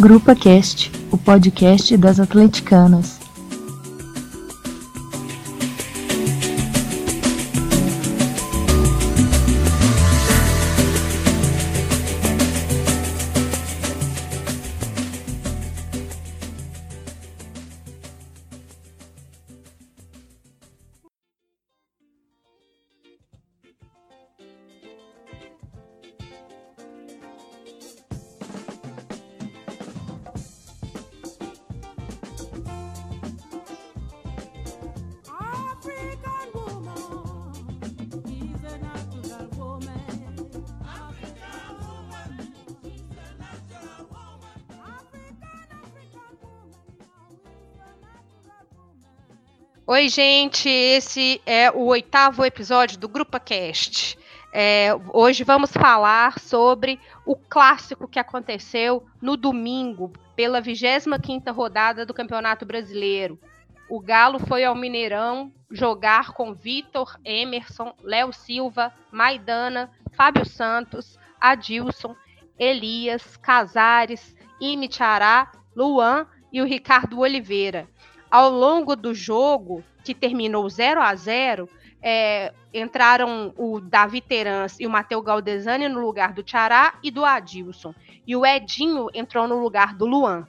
Grupa Cast, o podcast das atleticanas. Oi, gente, esse é o oitavo episódio do Grupa Cast. É, hoje vamos falar sobre o clássico que aconteceu no domingo, pela 25ª rodada do Campeonato Brasileiro. O Galo foi ao Mineirão jogar com Vitor, Emerson, Léo Silva, Maidana, Fábio Santos, Adilson, Elias, Casares, Imitiará, Luan e o Ricardo Oliveira ao longo do jogo, que terminou 0 a 0 é, entraram o Davi Terans e o Matheus Galdesani no lugar do Tiará e do Adilson. E o Edinho entrou no lugar do Luan.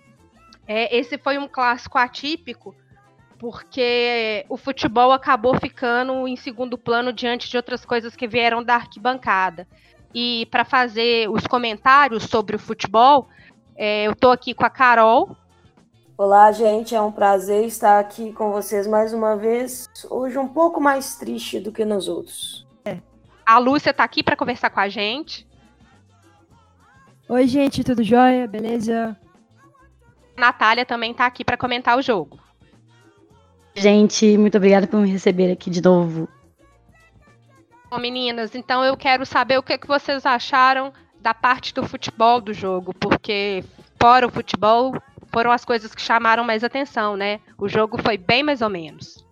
É, esse foi um clássico atípico, porque o futebol acabou ficando em segundo plano diante de outras coisas que vieram da arquibancada. E para fazer os comentários sobre o futebol, é, eu estou aqui com a Carol, Olá, gente, é um prazer estar aqui com vocês mais uma vez. Hoje um pouco mais triste do que nos outros. É. A Lúcia está aqui para conversar com a gente. Oi, gente, tudo jóia? Beleza? A Natália também está aqui para comentar o jogo. Gente, muito obrigada por me receber aqui de novo. Bom, meninas, então eu quero saber o que, que vocês acharam da parte do futebol do jogo, porque fora o futebol, foram as coisas que chamaram mais atenção, né? O jogo foi bem mais ou menos.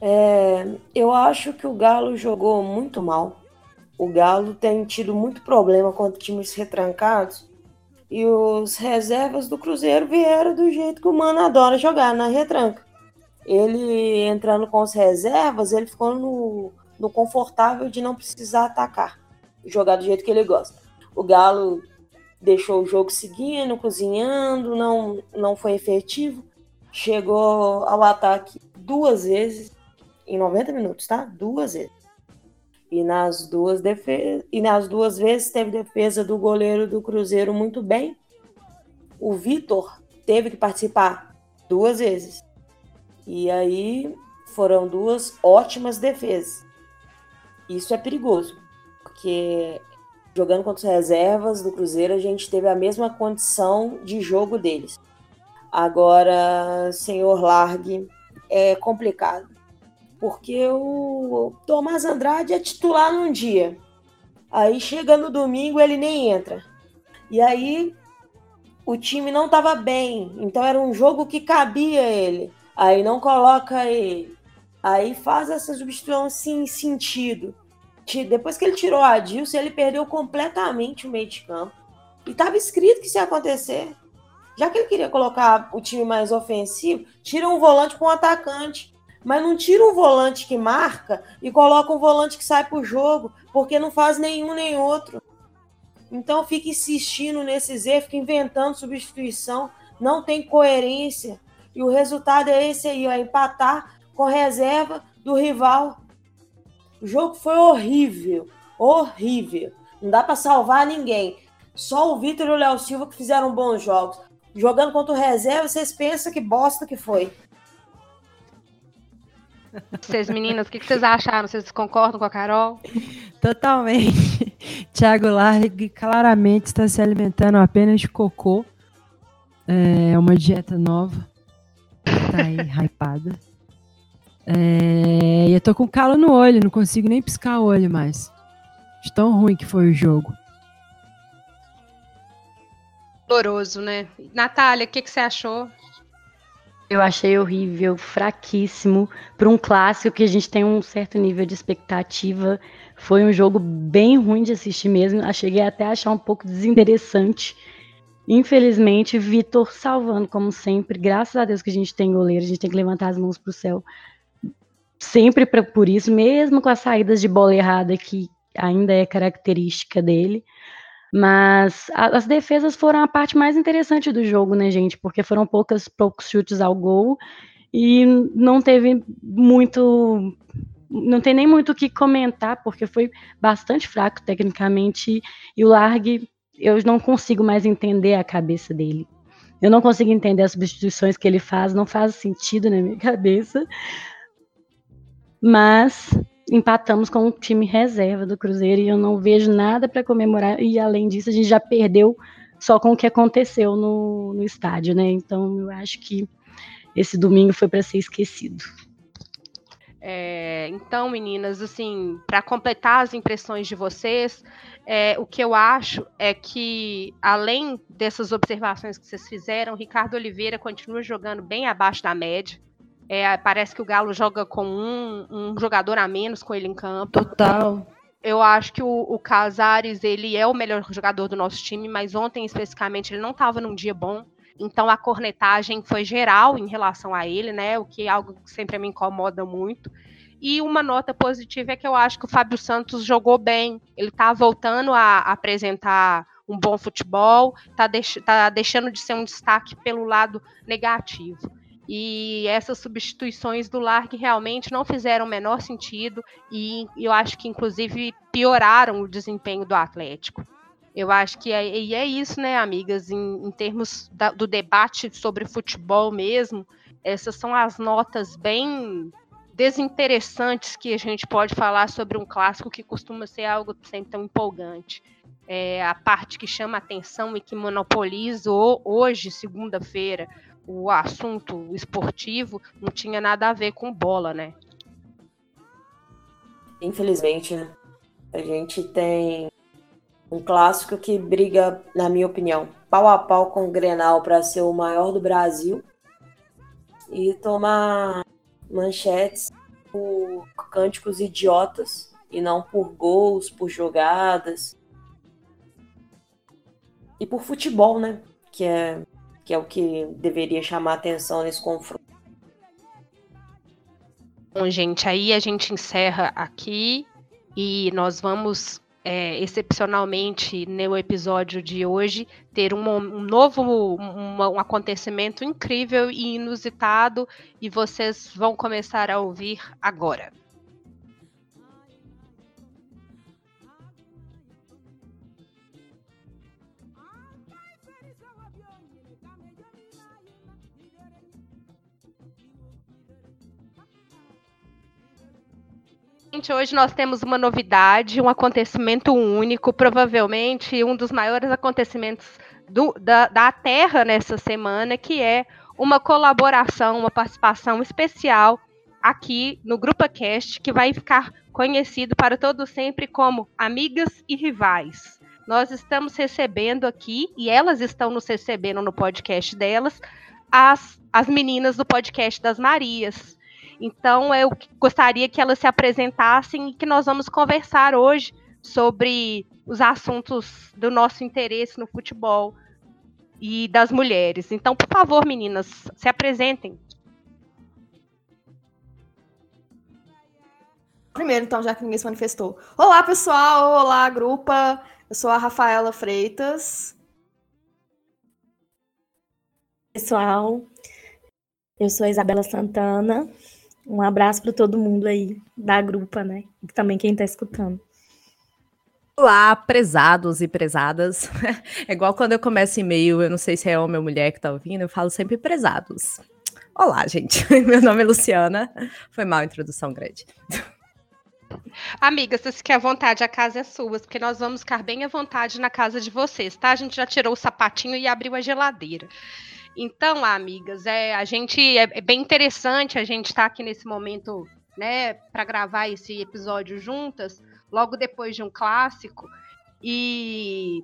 É, eu acho que o Galo jogou muito mal. O Galo tem tido muito problema contra times retrancados. E os reservas do Cruzeiro vieram do jeito que o Mano adora jogar, na retranca. Ele entrando com as reservas, ele ficou no, no confortável de não precisar atacar. Jogar do jeito que ele gosta. O Galo deixou o jogo seguindo, cozinhando, não, não foi efetivo. Chegou ao ataque duas vezes em 90 minutos, tá? Duas vezes. E nas duas, defe... e nas duas vezes teve defesa do goleiro do Cruzeiro muito bem. O Vitor teve que participar duas vezes. E aí foram duas ótimas defesas. Isso é perigoso, porque jogando contra as reservas do Cruzeiro, a gente teve a mesma condição de jogo deles. Agora, senhor Largue, é complicado. Porque o Tomás Andrade é titular num dia. Aí chega no domingo ele nem entra. E aí o time não estava bem. Então era um jogo que cabia ele. Aí não coloca ele. Aí faz essa substituição sem sentido depois que ele tirou a Dilson, ele perdeu completamente o meio de campo. E estava escrito que isso ia acontecer. Já que ele queria colocar o time mais ofensivo, tira um volante com um atacante. Mas não tira um volante que marca e coloca um volante que sai pro jogo, porque não faz nenhum nem outro. Então fica insistindo nesses erros, fica inventando substituição, não tem coerência. E o resultado é esse aí, ó, empatar com reserva do rival. O jogo foi horrível, horrível. Não dá para salvar ninguém. Só o Vitor e o Léo Silva que fizeram bons jogos. Jogando contra o reserva, vocês pensam que bosta que foi. Vocês meninas, o que, vocês acharam? Vocês concordam com a Carol? Totalmente. Thiago Largue claramente está se alimentando apenas de cocô. É uma dieta nova. Tá aí, hypada. É, e eu tô com calo no olho, não consigo nem piscar o olho mais. De tão ruim que foi o jogo. Doloroso, né? Natália, o que, que você achou? Eu achei horrível, fraquíssimo. Para um clássico que a gente tem um certo nível de expectativa, foi um jogo bem ruim de assistir mesmo. Cheguei até a achar um pouco desinteressante. Infelizmente, Vitor salvando, como sempre. Graças a Deus que a gente tem goleiro, a gente tem que levantar as mãos para o céu. Sempre pra, por isso, mesmo com as saídas de bola errada, que ainda é característica dele. Mas a, as defesas foram a parte mais interessante do jogo, né, gente? Porque foram poucas, poucos chutes ao gol e não teve muito. Não tem nem muito o que comentar, porque foi bastante fraco tecnicamente. E o Largue eu não consigo mais entender a cabeça dele. Eu não consigo entender as substituições que ele faz, não faz sentido na minha cabeça. Mas empatamos com o time reserva do Cruzeiro e eu não vejo nada para comemorar. E além disso, a gente já perdeu só com o que aconteceu no, no estádio, né? Então eu acho que esse domingo foi para ser esquecido. É, então, meninas, assim, para completar as impressões de vocês, é, o que eu acho é que, além dessas observações que vocês fizeram, Ricardo Oliveira continua jogando bem abaixo da média. É, parece que o Galo joga com um, um, jogador a menos com ele em campo. Total. Eu acho que o, o Casares ele é o melhor jogador do nosso time, mas ontem especificamente ele não estava num dia bom. Então a cornetagem foi geral em relação a ele, né? O que é algo que sempre me incomoda muito. E uma nota positiva é que eu acho que o Fábio Santos jogou bem. Ele está voltando a apresentar um bom futebol, está deix tá deixando de ser um destaque pelo lado negativo. E essas substituições do Largue realmente não fizeram o menor sentido e eu acho que, inclusive, pioraram o desempenho do Atlético. Eu acho que é, e é isso, né, amigas, em, em termos da, do debate sobre futebol mesmo, essas são as notas bem desinteressantes que a gente pode falar sobre um clássico que costuma ser algo sempre tão empolgante. É, a parte que chama atenção e que monopoliza hoje, segunda-feira, o assunto esportivo não tinha nada a ver com bola, né? Infelizmente, né? A gente tem um clássico que briga, na minha opinião, pau a pau com o Grenal para ser o maior do Brasil e tomar manchetes por cânticos idiotas e não por gols, por jogadas e por futebol, né? Que é, que é o que deveria chamar atenção nesse confronto. Bom, gente, aí a gente encerra aqui e nós vamos é, excepcionalmente no episódio de hoje ter um, um novo um, um, acontecimento incrível e inusitado e vocês vão começar a ouvir agora. Gente, hoje nós temos uma novidade, um acontecimento único, provavelmente um dos maiores acontecimentos do, da, da Terra nessa semana, que é uma colaboração, uma participação especial aqui no Grupo Cast, que vai ficar conhecido para todo sempre como Amigas e Rivais. Nós estamos recebendo aqui, e elas estão nos recebendo no podcast delas, as, as meninas do podcast das Marias. Então, eu gostaria que elas se apresentassem e que nós vamos conversar hoje sobre os assuntos do nosso interesse no futebol e das mulheres. Então, por favor, meninas, se apresentem. Primeiro, então, já que ninguém se manifestou. Olá, pessoal! Olá, grupa! Eu sou a Rafaela Freitas. Pessoal, eu sou a Isabela Santana. Um abraço para todo mundo aí da grupa, né? E também quem está escutando. Olá, prezados e prezadas. É igual quando eu começo e-mail, eu não sei se é homem ou mulher que está ouvindo, eu falo sempre prezados. Olá, gente. Meu nome é Luciana. Foi mal a introdução grande. Amiga, se você quer à vontade, a casa é sua, porque nós vamos ficar bem à vontade na casa de vocês, tá? A gente já tirou o sapatinho e abriu a geladeira. Então, amigas, é, a gente é, é bem interessante a gente estar tá aqui nesse momento, né, para gravar esse episódio juntas, logo depois de um clássico. E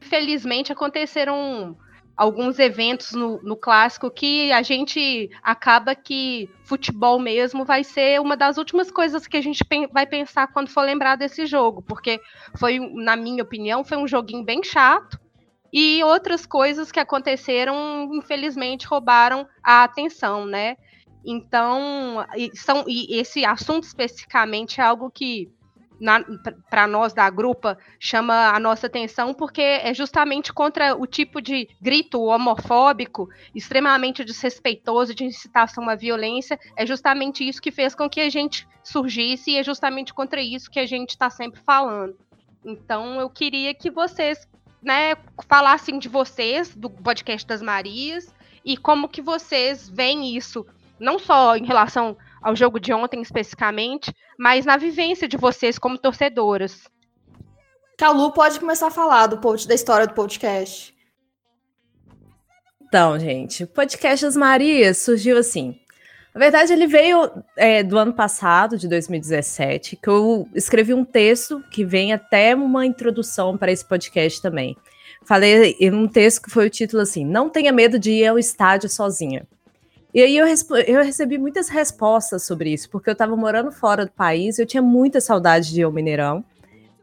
felizmente aconteceram alguns eventos no, no, clássico que a gente acaba que futebol mesmo vai ser uma das últimas coisas que a gente vai pensar quando for lembrar desse jogo, porque foi, na minha opinião, foi um joguinho bem chato e outras coisas que aconteceram, infelizmente, roubaram a atenção, né? Então, e, são, e esse assunto especificamente é algo que para nós da grupa chama a nossa atenção porque é justamente contra o tipo de grito homofóbico extremamente desrespeitoso de incitação à violência é justamente isso que fez com que a gente surgisse e é justamente contra isso que a gente está sempre falando então eu queria que vocês né falassem de vocês do podcast das Marias e como que vocês veem isso não só em relação ao jogo de ontem especificamente, mas na vivência de vocês como torcedoras. Calu pode começar a falar do da história do podcast. Então, gente, o podcast das Marias surgiu assim. Na verdade, ele veio é, do ano passado, de 2017, que eu escrevi um texto que vem até uma introdução para esse podcast também. Falei em um texto que foi o título assim: Não tenha medo de ir ao estádio sozinha. E aí eu, eu recebi muitas respostas sobre isso, porque eu estava morando fora do país, eu tinha muita saudade de ir ao Mineirão.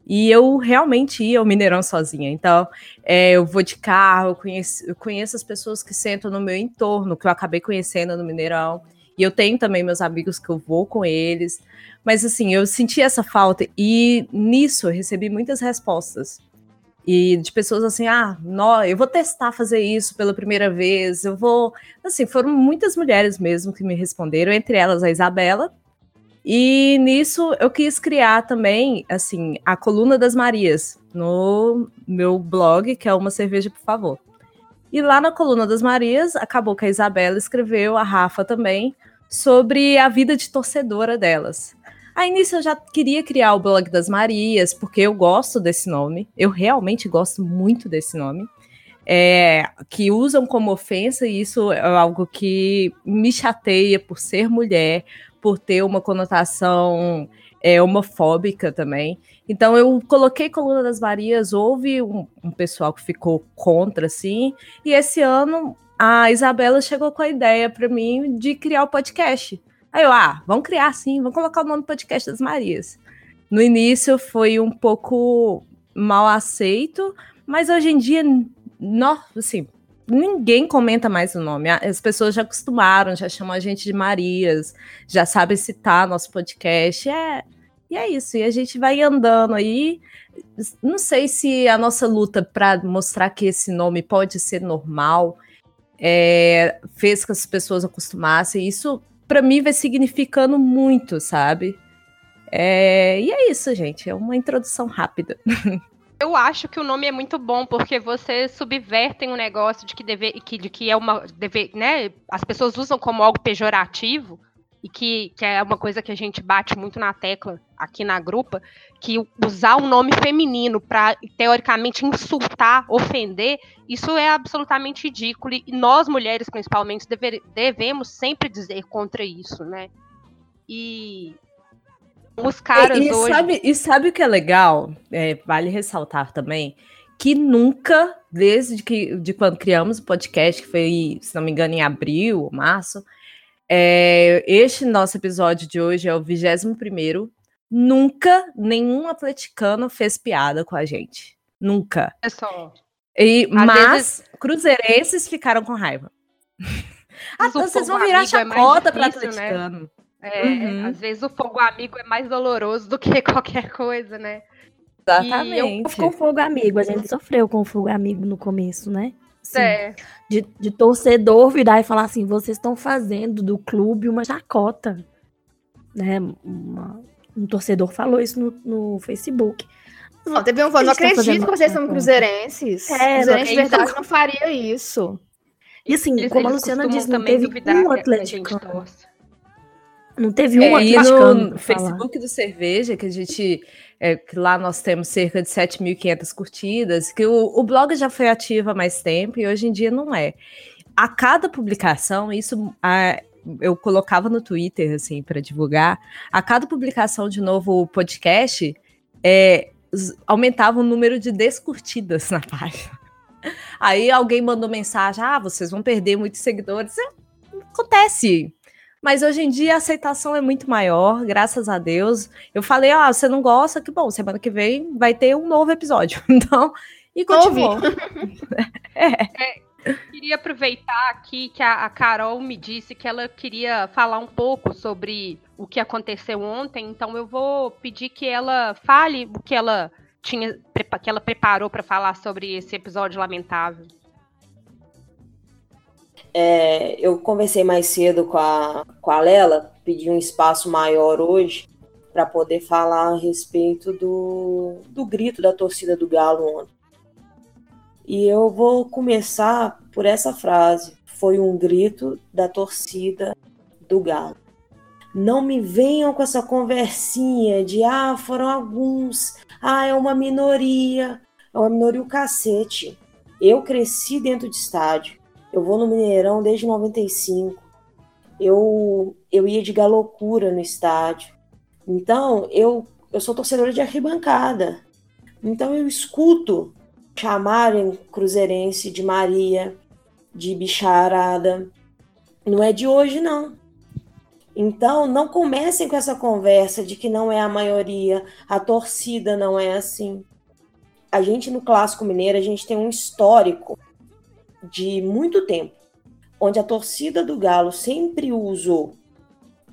E eu realmente ia ao Mineirão sozinha. Então, é, eu vou de carro, eu conheço, eu conheço as pessoas que sentam no meu entorno, que eu acabei conhecendo no Mineirão. E eu tenho também meus amigos que eu vou com eles. Mas, assim, eu senti essa falta. E nisso eu recebi muitas respostas e de pessoas assim, ah, não, eu vou testar fazer isso pela primeira vez, eu vou, assim, foram muitas mulheres mesmo que me responderam, entre elas a Isabela. E nisso eu quis criar também, assim, a coluna das Marias no meu blog, que é uma cerveja, por favor. E lá na coluna das Marias, acabou que a Isabela escreveu, a Rafa também, sobre a vida de torcedora delas. Aí nisso eu já queria criar o blog das Marias, porque eu gosto desse nome. Eu realmente gosto muito desse nome. É, que usam como ofensa, e isso é algo que me chateia por ser mulher, por ter uma conotação é, homofóbica também. Então eu coloquei Coluna das Marias, houve um, um, pessoal que ficou contra, assim, e esse ano a Isabela chegou com a ideia para mim de criar o podcast. Aí eu, ah, vamos criar sim, vamos colocar o nome podcast das Marias. No início foi um pouco mal aceito, mas hoje em dia, não, assim, ninguém comenta mais o nome. As pessoas já acostumaram, já chamam a gente de Marias, já sabem citar nosso podcast. É, e é isso. E a gente vai andando aí. Não sei se a nossa luta para mostrar que esse nome pode ser normal é, fez que as pessoas acostumassem. Isso para mim vai significando muito, sabe? É, e é isso, gente. É uma introdução rápida. Eu acho que o nome é muito bom porque vocês subvertem um negócio de que deve, que, de que é uma deve, né? As pessoas usam como algo pejorativo e que, que é uma coisa que a gente bate muito na tecla aqui na grupa, que usar um nome feminino para teoricamente insultar, ofender, isso é absolutamente ridículo e nós mulheres principalmente deve, devemos sempre dizer contra isso, né? E os caras e, e hoje sabe, e sabe o que é legal? É, vale ressaltar também que nunca, desde que de quando criamos o podcast, que foi, se não me engano, em abril ou março, é, este nosso episódio de hoje é o 21 Nunca nenhum atleticano fez piada com a gente. Nunca. É só. E, mas vezes... cruzeirenses ficaram com raiva. ah, então vocês vão virar é chacota é para atleticano. Né? É, uhum. Às vezes o fogo amigo é mais doloroso do que qualquer coisa, né? Exatamente. E eu com fogo amigo, a gente sofreu com fogo amigo no começo, né? É. de, de torcedor virar e falar assim: vocês estão fazendo do clube uma chacota. Né? Uma, um torcedor falou isso no, no Facebook. Não, teve um não acredito que vocês são cruzeirenses. É, cruzeirense de verdade não faria isso. E assim, eles, como eles a Luciana disse, não teve um atleticano. Não teve um é, no Facebook do Cerveja, que a gente é, que lá nós temos cerca de 7.500 curtidas, que o, o blog já foi ativo há mais tempo e hoje em dia não é. A cada publicação, isso a, eu colocava no Twitter, assim, para divulgar, a cada publicação de novo podcast, é, aumentava o número de descurtidas na página. Aí alguém mandou mensagem: ah, vocês vão perder muitos seguidores. É, acontece. Mas hoje em dia a aceitação é muito maior, graças a Deus. Eu falei, ah, você não gosta, que bom, semana que vem vai ter um novo episódio. Então, E continuou. é. é. Queria aproveitar aqui que a, a, Carol me disse que ela queria falar um pouco sobre o que aconteceu ontem, então eu vou pedir que ela fale o que ela tinha que ela preparou para falar sobre esse episódio lamentável. É, eu conversei mais cedo com a, com a Lela, pedi um espaço maior hoje para poder falar a respeito do, do grito da torcida do Galo ontem. E eu vou começar por essa frase. Foi um grito da torcida do Galo. Não me venham com essa conversinha de ah, foram alguns, ah, é uma minoria. É uma minoria o cacete. Eu cresci dentro de estádio. Eu vou no Mineirão desde 95. Eu, eu ia de galocura no estádio. Então, eu, eu sou torcedora de arquibancada. Então, eu escuto chamarem Cruzeirense de Maria, de bicharada. Não é de hoje, não. Então, não comecem com essa conversa de que não é a maioria, a torcida não é assim. A gente no Clássico Mineiro, a gente tem um histórico de muito tempo, onde a torcida do Galo sempre usou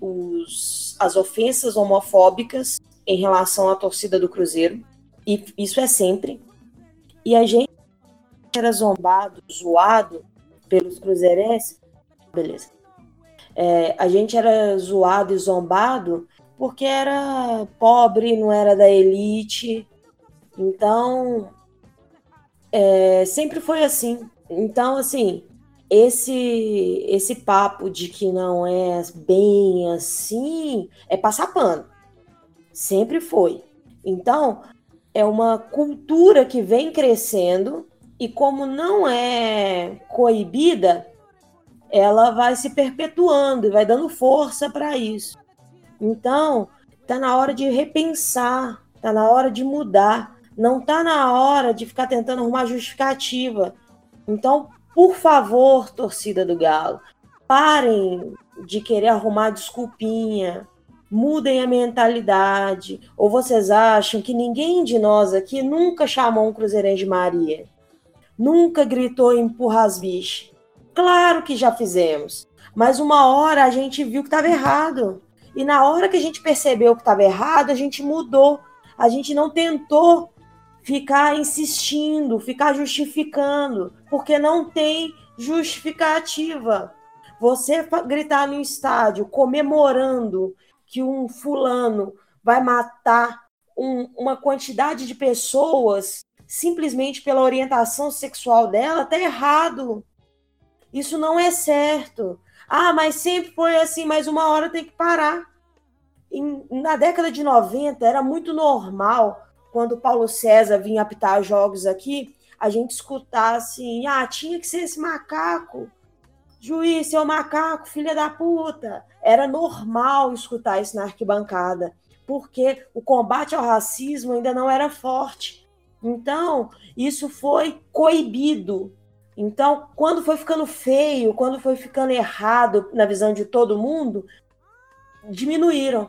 os, as ofensas homofóbicas em relação à torcida do Cruzeiro, e isso é sempre. E a gente era zombado, zoado pelos cruzeirenses, beleza. É, a gente era zoado e zombado porque era pobre, não era da elite. Então, é, sempre foi assim. Então, assim, esse esse papo de que não é bem assim é passar pano. Sempre foi. Então, é uma cultura que vem crescendo e como não é coibida, ela vai se perpetuando e vai dando força para isso. Então, tá na hora de repensar, tá na hora de mudar, não tá na hora de ficar tentando arrumar justificativa. Então, por favor, torcida do Galo, parem de querer arrumar desculpinha, mudem a mentalidade. Ou vocês acham que ninguém de nós aqui nunca chamou um Cruzeirense de Maria? Nunca gritou empurra as bichas? Claro que já fizemos. Mas uma hora a gente viu que estava errado. E na hora que a gente percebeu que estava errado, a gente mudou. A gente não tentou ficar insistindo, ficar justificando, porque não tem justificativa. Você gritar no estádio comemorando que um fulano vai matar um, uma quantidade de pessoas simplesmente pela orientação sexual dela, tá errado. Isso não é certo. Ah, mas sempre foi assim, mas uma hora tem que parar. Em, na década de 90 era muito normal quando Paulo César vinha apitar jogos aqui, a gente escutar assim: ah, tinha que ser esse macaco Juiz, seu macaco, filha da puta. Era normal escutar isso na arquibancada, porque o combate ao racismo ainda não era forte. Então, isso foi coibido. Então, quando foi ficando feio, quando foi ficando errado na visão de todo mundo, diminuíram.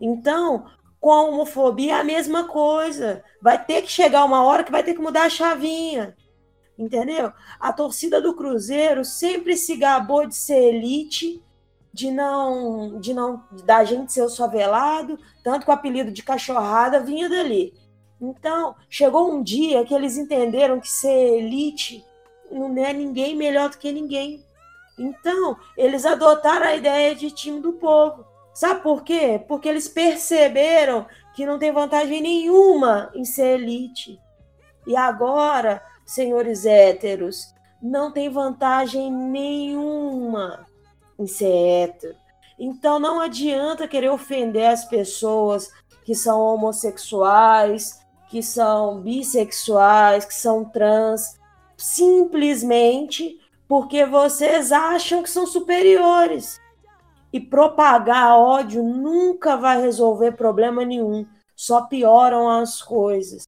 Então, com a homofobia é a mesma coisa. Vai ter que chegar uma hora que vai ter que mudar a chavinha entendeu? A torcida do Cruzeiro sempre se gabou de ser elite, de não, de não, da gente ser o favelado, tanto que o apelido de cachorrada vinha dali. Então, chegou um dia que eles entenderam que ser elite não é ninguém melhor do que ninguém. Então, eles adotaram a ideia de time do povo. Sabe por quê? Porque eles perceberam que não tem vantagem nenhuma em ser elite. E agora senhores héteros, não tem vantagem nenhuma em ser hétero. Então não adianta querer ofender as pessoas que são homossexuais, que são bissexuais, que são trans, simplesmente porque vocês acham que são superiores. E propagar ódio nunca vai resolver problema nenhum, só pioram as coisas.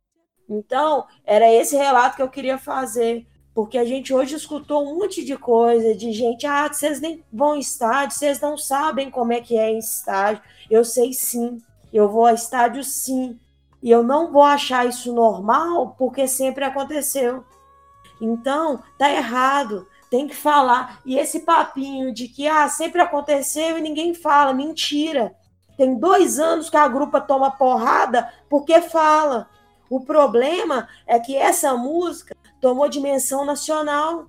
Então, era esse relato que eu queria fazer, porque a gente hoje escutou um monte de coisa de gente, ah, vocês nem vão em estádio, vocês não sabem como é que é em estádio. Eu sei sim, eu vou a estádio sim, E eu não vou achar isso normal porque sempre aconteceu. Então, tá errado. Tem que falar. E esse papinho de que ah, sempre aconteceu e ninguém fala, mentira. Tem dois anos que a grupa toma porrada porque fala. O problema é que essa música tomou dimensão nacional.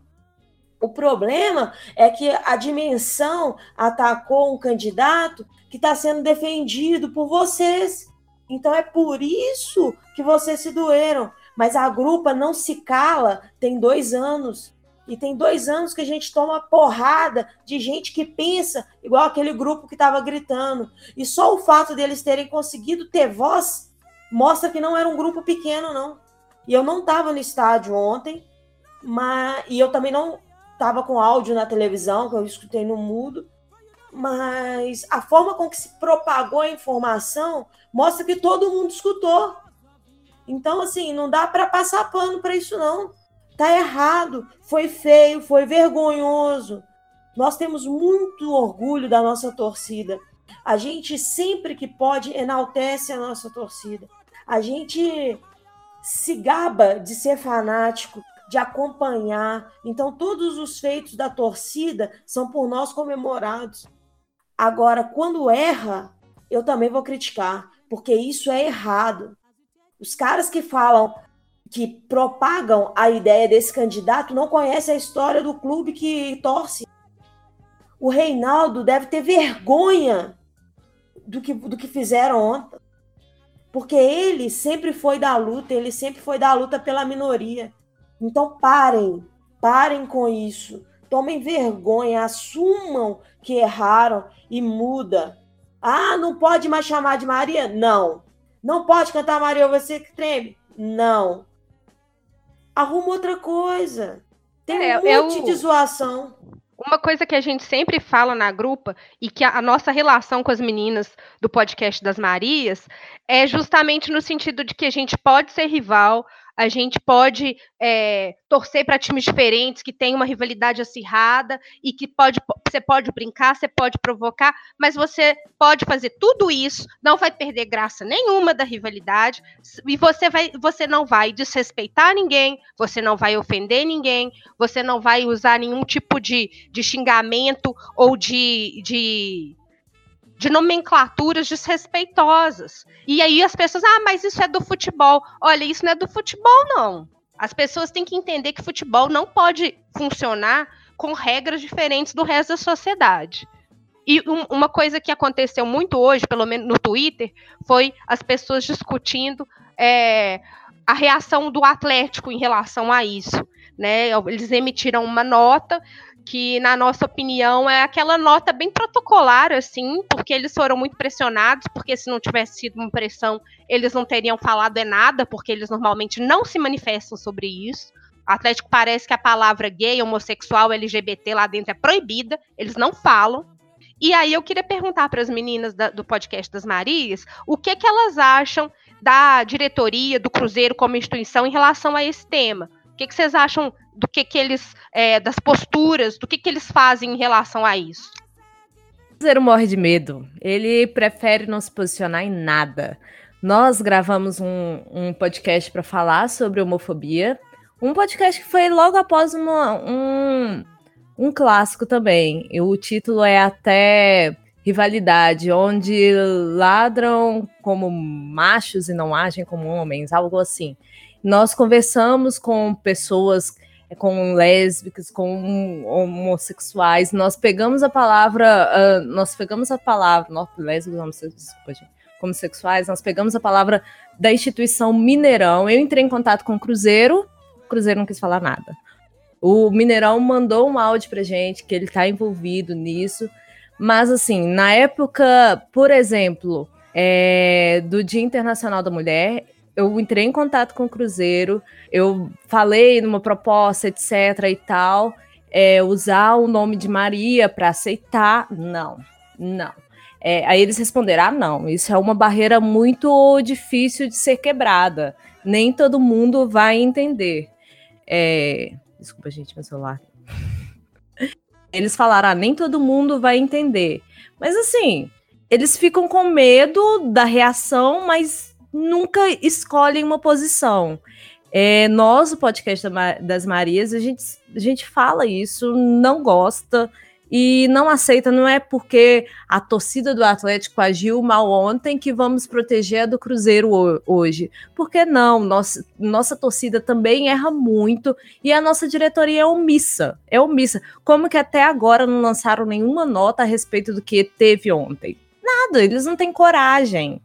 O problema é que a dimensão atacou um candidato que está sendo defendido por vocês. Então é por isso que vocês se doeram. Mas a grupa não se cala tem dois anos. E tem dois anos que a gente toma porrada de gente que pensa igual aquele grupo que estava gritando. E só o fato deles terem conseguido ter voz mostra que não era um grupo pequeno, não. E eu não estava no estádio ontem, mas e eu também não estava com áudio na televisão, que eu escutei no mudo. Mas a forma com que se propagou a informação mostra que todo mundo escutou. Então, assim, não dá para passar pano para isso, não. Tá errado, foi feio, foi vergonhoso. Nós temos muito orgulho da nossa torcida. A gente sempre que pode enaltece a nossa torcida. A gente se gaba de ser fanático, de acompanhar. Então, todos os feitos da torcida são por nós comemorados. Agora, quando erra, eu também vou criticar, porque isso é errado. Os caras que falam, que propagam a ideia desse candidato, não conhecem a história do clube que torce. O Reinaldo deve ter vergonha do que, do que fizeram ontem. Porque ele sempre foi da luta, ele sempre foi da luta pela minoria. Então parem, parem com isso. Tomem vergonha, assumam que erraram e muda. Ah, não pode mais chamar de Maria? Não. Não pode cantar Maria, você que treme? Não. Arruma outra coisa. Tem é, um monte de zoação. Uma coisa que a gente sempre fala na grupa e que a, a, nossa relação com as meninas do podcast das Marias é justamente no sentido de que a gente pode ser rival, a gente pode é, torcer para times diferentes que têm uma rivalidade acirrada e que pode, você pode brincar, você pode provocar, mas você pode fazer tudo isso, não vai perder graça nenhuma da rivalidade e você vai, você não vai desrespeitar ninguém, você não vai ofender ninguém, você não vai usar nenhum tipo de, de xingamento ou de, de de nomenclaturas desrespeitosas. E aí as pessoas, ah, mas isso é do futebol. Olha, isso não é do futebol, não. As pessoas têm que entender que futebol não pode funcionar com regras diferentes do resto da sociedade. E um, uma coisa que aconteceu muito hoje, pelo menos no Twitter, foi as pessoas discutindo é, a reação do Atlético em relação a isso. Né? Eles emitiram uma nota que na nossa opinião é aquela nota bem protocolar, assim, porque eles foram muito pressionados, porque se não tivesse sido uma pressão, eles não teriam falado é nada, porque eles normalmente não se manifestam sobre isso. O Atlético parece que a palavra gay, homossexual, LGBT lá dentro é proibida, eles não falam. E aí eu queria perguntar para as meninas da, do podcast das Marias o que, que elas acham da diretoria do Cruzeiro como instituição em relação a esse tema. Que, que vocês acham do que, que eles, é, das posturas, do que, que eles fazem em relação a isso? O Cruzeiro morre de medo. Ele prefere não se posicionar em nada. Nós gravamos um, um podcast para falar sobre homofobia. Um podcast que foi logo após uma, um, um clássico também. O título é até Rivalidade, onde ladram como machos e não agem como homens, algo assim. Nós conversamos com pessoas com lésbicas, com homossexuais. Nós pegamos a palavra, uh, nós pegamos a palavra, nós, lésbicas, homossexuais, homossexuais, nós pegamos a palavra da instituição Mineirão. Eu entrei em contato com o Cruzeiro, o Cruzeiro não quis falar nada. O Mineirão mandou um áudio pra gente que ele está envolvido nisso. Mas, assim, na época, por exemplo, é, do Dia Internacional da Mulher, eu entrei em contato com o Cruzeiro, eu falei numa proposta, etc. e tal, é, usar o nome de Maria para aceitar, não, não. É, aí eles responderam: ah, não, isso é uma barreira muito difícil de ser quebrada. Nem todo mundo vai entender. É... Desculpa, gente, meu celular. Eles falaram: ah, nem todo mundo vai entender. Mas assim, eles ficam com medo da reação, mas nunca escolhem uma posição. É, nós, o podcast das Marias, a gente, a gente fala isso, não gosta e não aceita, não é porque a torcida do Atlético agiu mal ontem que vamos proteger a do Cruzeiro hoje. Porque não, nossa, nossa torcida também erra muito e a nossa diretoria é omissa, é omissa. Como que até agora não lançaram nenhuma nota a respeito do que teve ontem? Nada, eles não têm coragem.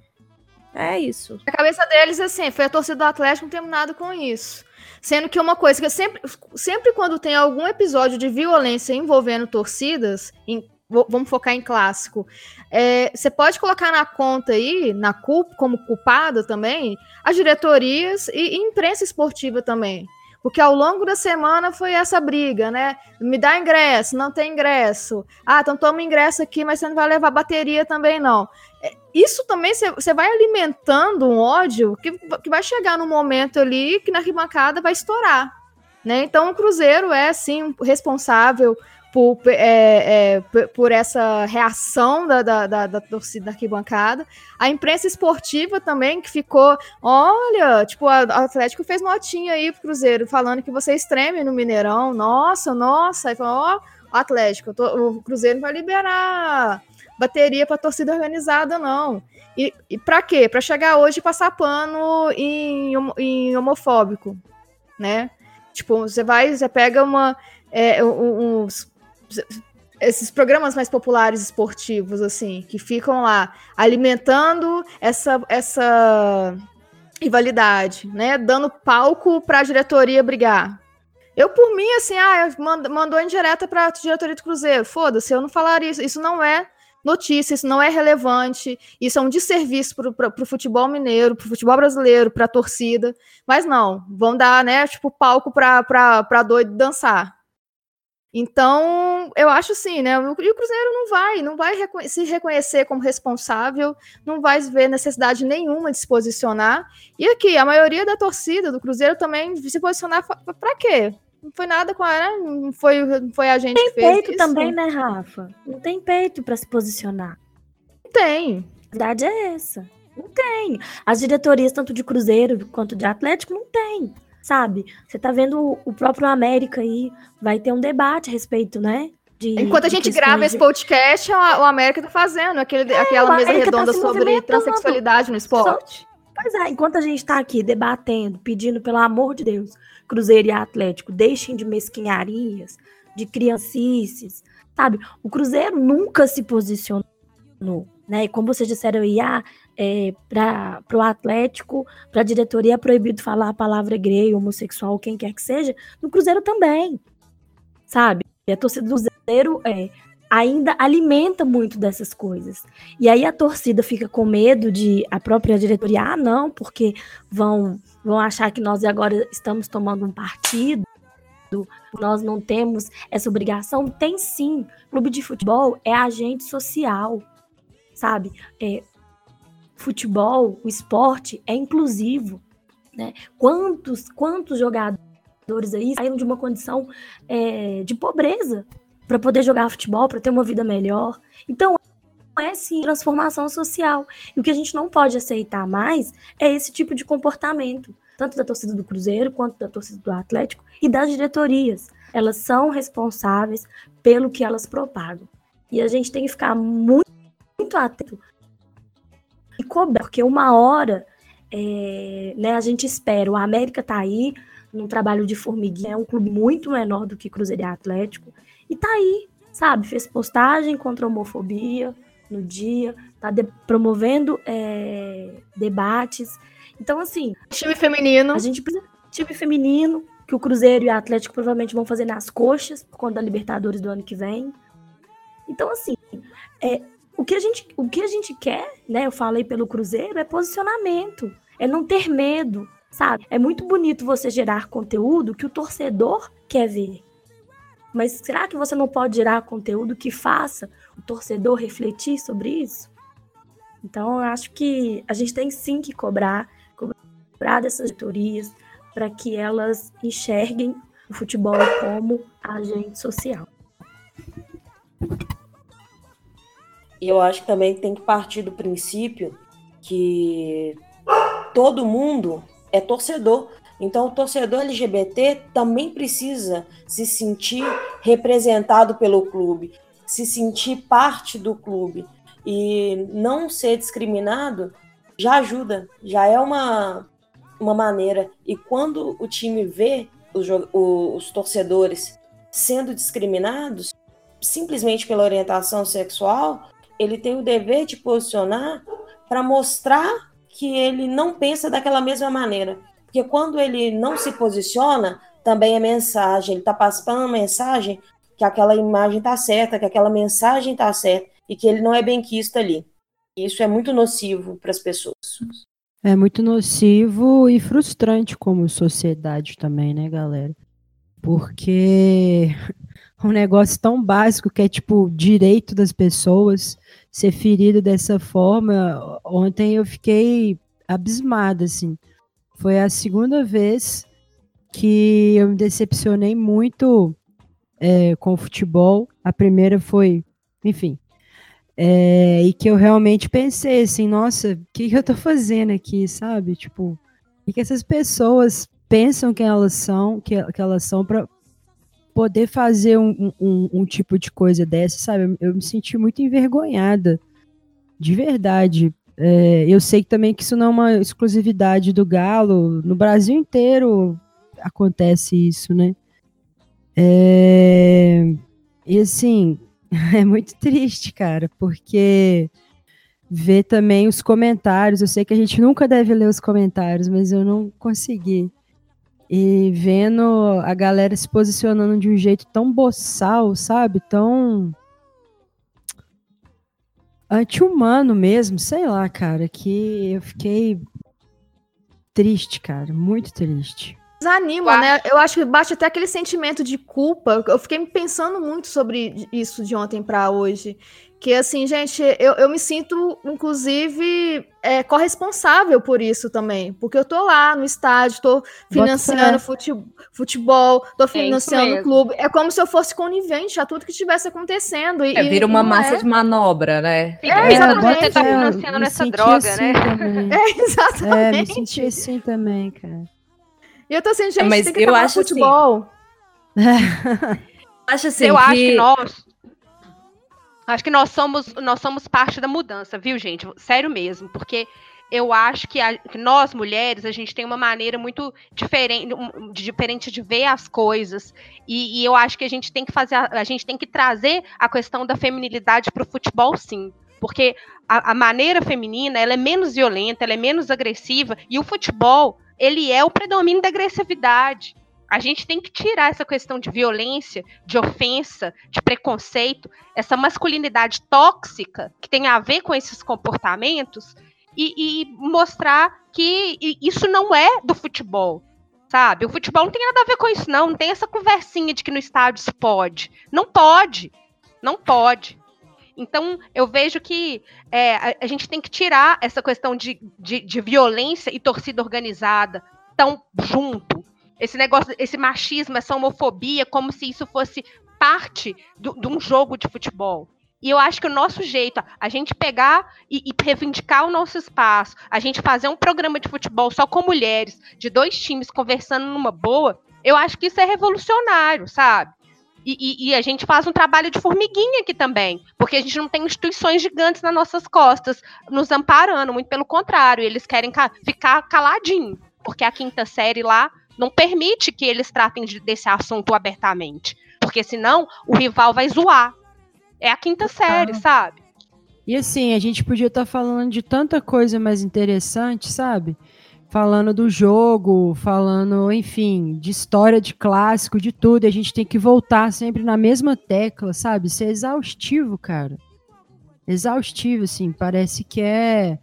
É isso. A cabeça deles, assim, foi a torcida do Atlético, nada com isso. Sendo que uma coisa que sempre, sempre quando tem algum episódio de violência envolvendo torcidas, em, vamos focar em clássico, é, você pode colocar na conta aí, na culpa, como culpada também, as diretorias e, e imprensa esportiva também. Porque ao longo da semana foi essa briga, né? Me dá ingresso, não tem ingresso. Ah, então toma ingresso aqui, mas você não vai levar bateria também, não isso também você vai alimentando um ódio que, que vai chegar no momento ali que na arquibancada vai estourar. Né? Então o Cruzeiro é sim responsável por, é, é, por essa reação da, da, da, da, torcida da arquibancada. A imprensa esportiva também, que ficou, olha, tipo, o Atlético fez notinha aí pro Cruzeiro, falando que você treme no Mineirão, nossa, nossa, aí falou, ó, o Atlético, tô, o Cruzeiro vai liberar bateria para torcida organizada, não. E, e para quê? Para chegar hoje e passar pano em, em homofóbico, né? Tipo, você vai, você pega uma. É, uns, esses programas mais populares esportivos, assim, que ficam lá alimentando essa, essa rivalidade, né? Dando palco para a diretoria brigar. Eu, por mim, assim, ah, mandou em direta para a diretoria do Cruzeiro. Foda-se, eu não falaria isso. Isso não é notícia, isso não é relevante, isso é um desserviço para o futebol mineiro, para o futebol brasileiro, para a torcida. Mas não, vão dar, né, tipo, palco para doido dançar. Então, eu acho assim, né? E o Cruzeiro não vai, não vai se reconhecer como responsável, não vai ver necessidade nenhuma de se posicionar. E aqui, a maioria da torcida do Cruzeiro também se posicionar para quê? Não foi nada com ela, não foi, não foi a gente tem que fez. Tem peito também, né, Rafa? Não tem peito para se posicionar. Não tem. A verdade é essa. Não tem. As diretorias, tanto de Cruzeiro quanto de Atlético, não tem. Sabe? Você tá vendo o próprio América aí, vai ter um debate a respeito, né? De, Enquanto a gente grava de... esse podcast, o América tá fazendo aquele, é, aquela mesa tá redonda tá sobre transexualidade no esporte. Só... Pois é, enquanto a gente tá aqui debatendo, pedindo, pelo amor de Deus, Cruzeiro e Atlético, deixem de mesquinharias, de criancices, sabe? O Cruzeiro nunca se posicionou, né? E como vocês disseram aí, ah, é, para o Atlético, para a diretoria é proibido falar a palavra gay, homossexual, quem quer que seja, no Cruzeiro também, sabe? E a torcida do Cruzeiro é, ainda alimenta muito dessas coisas. E aí a torcida fica com medo de a própria diretoria, ah, não, porque vão, vão achar que nós agora estamos tomando um partido, nós não temos essa obrigação. Tem sim. Clube de futebol é agente social, sabe? É, futebol, o esporte é inclusivo. Né? Quantos, quantos jogadores aí saíram de uma condição é, de pobreza para poder jogar futebol, para ter uma vida melhor. Então, é sim transformação social. E o que a gente não pode aceitar mais é esse tipo de comportamento, tanto da torcida do Cruzeiro quanto da torcida do Atlético e das diretorias. Elas são responsáveis pelo que elas propagam. E a gente tem que ficar muito, muito atento e cobrar, porque uma hora é, né, a gente espera, o América tá aí num trabalho de formiguinha, é um clube muito menor do que Cruzeiro e Atlético, e tá aí, sabe? Fez postagem contra a homofobia no dia, tá promovendo é, debates. Então, assim. Time feminino. A gente precisa. Time feminino, que o Cruzeiro e o Atlético provavelmente vão fazer nas coxas, por conta da Libertadores do ano que vem. Então, assim, é, o, que a gente, o que a gente quer, né? Eu falei pelo Cruzeiro, é posicionamento, é não ter medo, sabe? É muito bonito você gerar conteúdo que o torcedor quer ver. Mas será que você não pode gerar conteúdo que faça o torcedor refletir sobre isso? Então, eu acho que a gente tem sim que cobrar, cobrar dessas diretorias para que elas enxerguem o futebol como agente social. Eu acho que também tem que partir do princípio que todo mundo é torcedor. Então, o torcedor LGBT também precisa se sentir representado pelo clube, se sentir parte do clube e não ser discriminado já ajuda, já é uma, uma maneira. E quando o time vê os, os torcedores sendo discriminados simplesmente pela orientação sexual, ele tem o dever de posicionar para mostrar que ele não pensa daquela mesma maneira. Porque quando ele não se posiciona, também é mensagem, ele está passando uma mensagem que aquela imagem está certa, que aquela mensagem está certa e que ele não é bem quisto ali. Isso é muito nocivo para as pessoas. É muito nocivo e frustrante como sociedade também, né, galera? Porque um negócio tão básico que é tipo direito das pessoas ser ferido dessa forma. Ontem eu fiquei abismada, assim. Foi a segunda vez que eu me decepcionei muito é, com o futebol. A primeira foi, enfim, é, e que eu realmente pensei assim, nossa, o que, que eu tô fazendo aqui, sabe? Tipo, e que essas pessoas pensam que elas são, que, que elas são para poder fazer um, um, um, tipo de coisa dessa, sabe? Eu, me senti muito envergonhada, de verdade. É, eu sei também que isso não é uma exclusividade do Galo, no Brasil inteiro acontece isso, né? É, e assim, é muito triste, cara, porque ver também os comentários, eu sei que a gente nunca deve ler os comentários, mas eu não consegui. E vendo a galera se posicionando de um jeito tão boçal, sabe? Tão anti-humano mesmo, sei lá, cara, que eu fiquei triste, cara, muito triste. Desanima, né? Eu acho que bate até aquele sentimento de culpa. Eu fiquei pensando muito sobre isso de ontem para hoje. Que assim, gente, eu, eu me sinto, inclusive, é, corresponsável por isso também. Porque eu tô lá no estádio, tô financiando fute, futebol, tô é financiando o clube. É como se eu fosse conivente a tudo que estivesse acontecendo. E, é, vira uma massa é. de manobra, né? É, exatamente. Você tá financiando essa droga, assim né? Também. É, exatamente. É, me senti assim também, cara. E eu tô assim, gente, mas tem que eu acho assim futebol. Assim, acho assim eu que... acho que nós acho que nós somos nós somos parte da mudança, viu, gente? Sério mesmo, porque eu acho que, a, que, nós mulheres a gente tem uma maneira muito diferente, diferente de ver as coisas e, e, eu acho que a gente tem que fazer a, a gente tem que trazer a questão da feminilidade para o futebol, sim, porque a, a, maneira feminina ela é menos violenta, ela é menos agressiva e o futebol ele é o predomínio da agressividade. A gente tem que tirar essa questão de violência, de ofensa, de preconceito, essa masculinidade tóxica que tem a ver com esses comportamentos e, e mostrar que isso não é do futebol, sabe? O futebol não tem nada a ver com isso, não. Não tem essa conversinha de que no estádio se pode. Não pode. Não pode. Então, eu vejo que é, a, a, gente tem que tirar essa questão de, de, de violência e torcida organizada tão junto. Esse negócio, esse machismo, essa homofobia, como se isso fosse parte de um jogo de futebol. E eu acho que o nosso jeito, a gente pegar e, e, reivindicar o nosso espaço, a gente fazer um programa de futebol só com mulheres, de dois times conversando numa boa, eu acho que isso é revolucionário, sabe? E, e, e, a gente faz um trabalho de formiguinha aqui também, porque a gente não tem instituições gigantes nas nossas costas nos amparando, muito pelo contrário, eles querem ca ficar caladinho, porque a quinta série lá não permite que eles tratem de, desse assunto abertamente, porque senão o rival vai zoar. É a quinta série, sabe? E assim, a gente podia estar tá falando de tanta coisa mais interessante, sabe? falando do jogo, falando, enfim, de história de clássico, de tudo. E a gente tem que voltar sempre na mesma tecla, sabe? Isso é exaustivo, cara. Exaustivo, assim. Parece que é.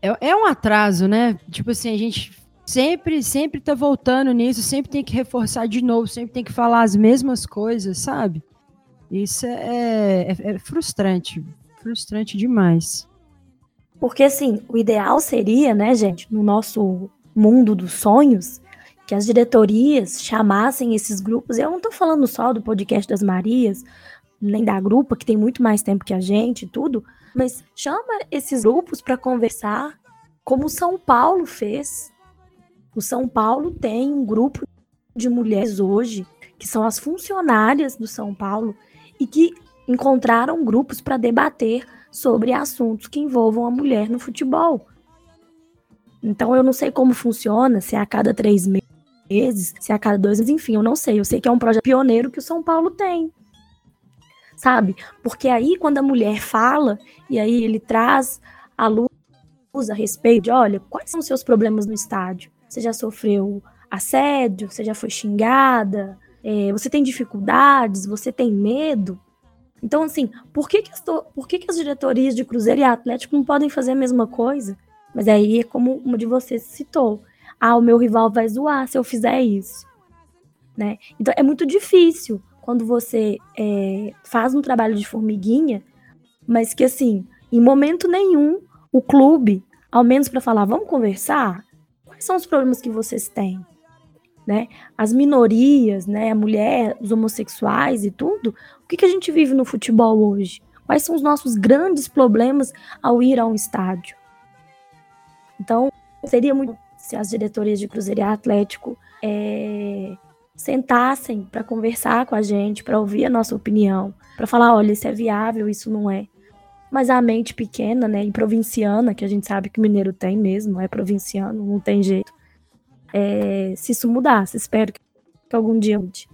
É, é um atraso, né? Tipo assim, a gente sempre, sempre tá voltando nisso, sempre tem que reforçar de novo, sempre tem que falar as mesmas coisas, sabe? Isso é, é, é frustrante. Frustrante demais. Porque, assim, o ideal seria, né, gente, no nosso mundo dos sonhos, que as diretorias chamassem esses grupos. Eu não estou falando só do podcast das Marias, nem da grupa, que tem muito mais tempo que a gente e tudo, mas chama esses grupos para conversar como São Paulo fez. O São Paulo tem um grupo de mulheres hoje que são as funcionárias do São Paulo e que encontraram grupos para debater sobre assuntos que envolvam a mulher no futebol. Então eu não sei como funciona, se é a cada três meses, se é a cada dois meses, enfim, eu não sei. Eu sei que é um projeto pioneiro que o São Paulo tem. Sabe? Porque aí quando a mulher fala, e aí ele traz a luz a respeito de, olha, quais são os seus problemas no estádio? Você já sofreu assédio? Você já foi xingada? É, você tem dificuldades? Você tem medo? Então, assim, por que, que, as, por que, que as diretorias de Cruzeiro e Atlético não podem fazer a mesma coisa? Mas aí é como uma de vocês citou. Ah, o meu rival vai zoar se eu fizer isso. Né? Então é muito difícil quando você é, faz um trabalho de formiguinha, mas que assim, em momento nenhum, o clube, ao menos para falar, vamos conversar, quais são os problemas que vocês têm? Né? As minorias, né, a mulher, os homossexuais e tudo, o que, que a gente vive no futebol hoje? Quais são os nossos grandes problemas ao ir a um estádio? Então, seria muito se as diretorias de Cruzeiro e Atlético é, sentassem para conversar com a gente, para ouvir a nossa opinião, para falar, olha, isso é viável, isso não é. Mas a mente pequena, né, e provinciana, que a gente sabe que o mineiro tem mesmo, é provinciano, não tem jeito. É, se isso mudasse, espero que, que algum dia mude.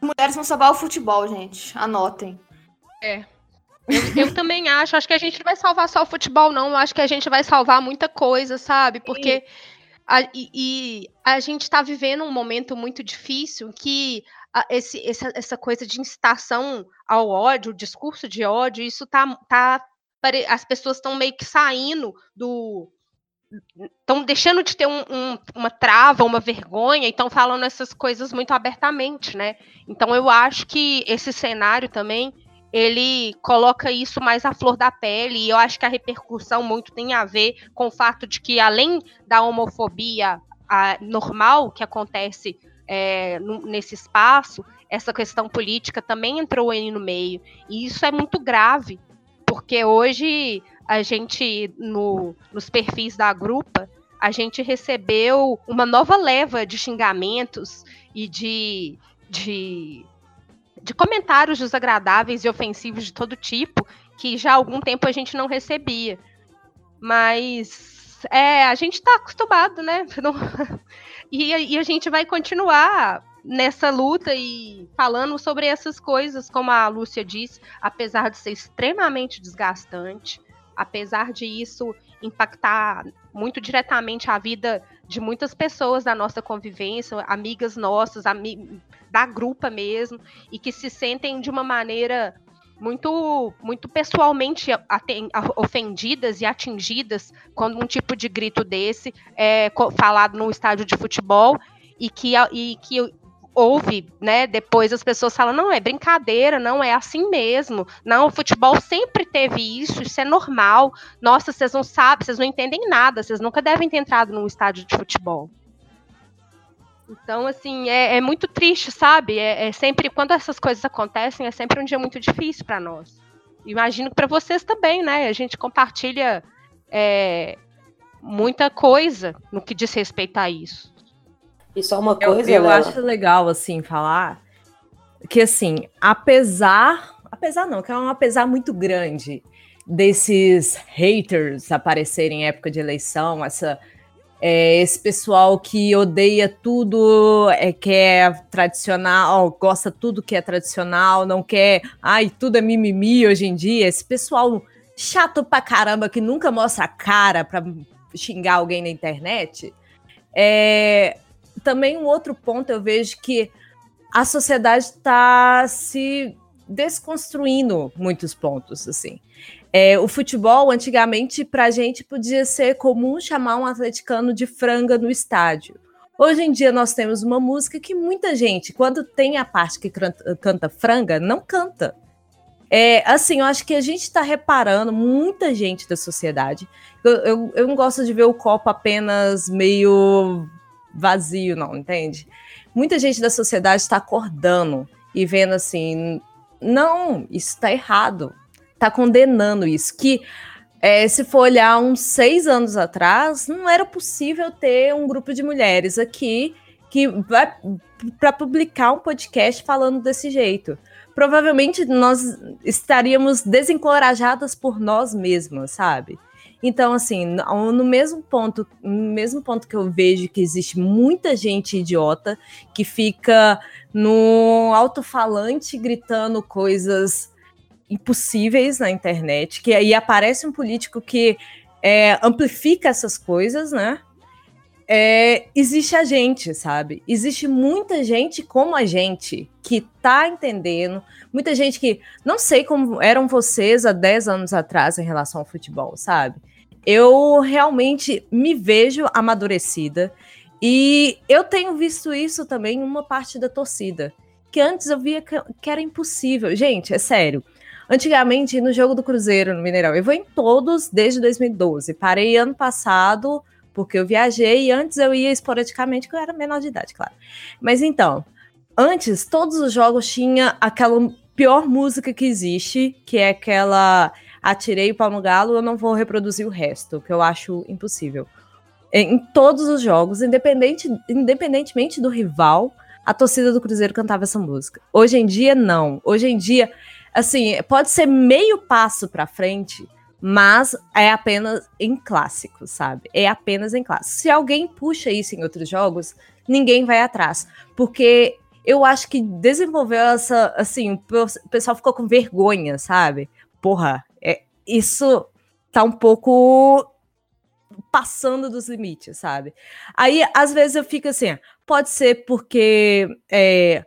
Mulheres vão salvar o futebol, gente. Anotem. É. Eu, eu, também acho. Acho que a gente não vai salvar só o futebol, não. Eu acho que a gente vai salvar muita coisa, sabe? Porque a, e, e a gente está vivendo um momento muito difícil que esse, essa, essa coisa de incitação ao ódio, o discurso de ódio, isso tá. tá as pessoas estão meio que saindo do. Estão deixando de ter um, um, uma trava, uma vergonha, e estão falando essas coisas muito abertamente, né? Então eu acho que esse cenário também ele coloca isso mais à flor da pele, e eu acho que a repercussão muito tem a ver com o fato de que, além da homofobia a, normal que acontece é, nesse espaço, essa questão política também entrou aí no meio. E isso é muito grave, porque hoje a gente, no, nos perfis da grupa, a gente recebeu uma nova leva de xingamentos e de, de de comentários desagradáveis e ofensivos de todo tipo, que já há algum tempo a gente não recebia. Mas é, a gente está acostumado, né? e, e a gente vai continuar nessa luta e falando sobre essas coisas, como a Lúcia disse, apesar de ser extremamente desgastante, apesar de isso impactar muito diretamente a vida de muitas pessoas da nossa convivência, amigas nossas, ami da grupa mesmo, e que se sentem de uma maneira muito muito pessoalmente ofendidas e atingidas quando um tipo de grito desse é falado no estádio de futebol e que, e que ouve, né, depois as pessoas falam, não, é brincadeira, não, é assim mesmo. Não, o futebol sempre teve isso, isso é normal. Nossa, vocês não sabem, vocês não entendem nada, vocês nunca devem ter entrado num estádio de futebol. Então, assim, é, é muito triste, sabe? É, é, sempre, quando essas coisas acontecem, é sempre um dia muito difícil para nós. Imagino que para vocês também, né? A gente compartilha é, muita coisa no que diz respeito a isso. E só uma coisa, eu, eu acho legal assim falar que assim, apesar, apesar não, que é um apesar muito grande desses haters aparecerem em época de eleição, essa é, esse pessoal que odeia tudo, é, quer tradicional, gosta tudo que é tradicional, não quer, ai, tudo é mimimi hoje em dia. Esse pessoal chato pra caramba que nunca mostra a cara pra xingar alguém na internet. É, também um outro ponto eu vejo que a sociedade está se desconstruindo muitos pontos, assim. É, o futebol, antigamente, para a gente podia ser comum chamar um atleticano de franga no estádio. Hoje em dia nós temos uma música que muita gente, quando tem a parte que canta, franga, não canta. É, assim, eu acho que a gente está reparando, muita gente da sociedade. Eu, eu, eu, não gosto de ver o copo apenas meio vazio, não, entende? Muita gente da sociedade está acordando e vendo assim, não, isso está errado, está condenando isso, que É, se for olhar uns seis anos atrás, não era possível ter um grupo de mulheres aqui que vai para publicar um podcast falando desse jeito. Provavelmente nós estaríamos desencorajadas por nós mesmas, sabe? Então, assim, no mesmo ponto, no mesmo ponto que eu vejo que existe muita gente idiota que fica no alto-falante gritando coisas impossíveis na internet, que aí aparece um político que é, amplifica essas coisas, né? É, existe a gente, sabe? Existe muita gente como a gente que tá entendendo, muita gente que não sei como eram vocês há 10 anos atrás em relação ao futebol, sabe? Eu realmente me vejo amadurecida e eu tenho visto isso também em uma parte da torcida, que antes eu via que era impossível. Gente, é sério. Antigamente, no jogo do Cruzeiro, no Mineirão, eu vou em todos desde 2012. Parei ano passado porque eu viajei e antes eu ia esporadicamente, porque eu era menor de idade, claro. Mas então, antes todos os jogos tinha aquela pior música que existe, que é aquela atirei o pau no galo, eu não vou reproduzir o resto, que eu acho impossível. Em todos os jogos, independente, independentemente do rival, a torcida do Cruzeiro cantava essa música. Hoje em dia, não. Hoje em dia, assim, pode ser meio passo para frente, mas é apenas em clássicos, sabe? É apenas em clássicos. Se alguém puxa isso em outros jogos, ninguém vai atrás, porque eu acho que desenvolveu essa, assim, o pessoal ficou com vergonha, sabe? Porra, é, isso tá um pouco passando dos limites, sabe? Aí, às vezes, eu fico assim, pode ser porque é,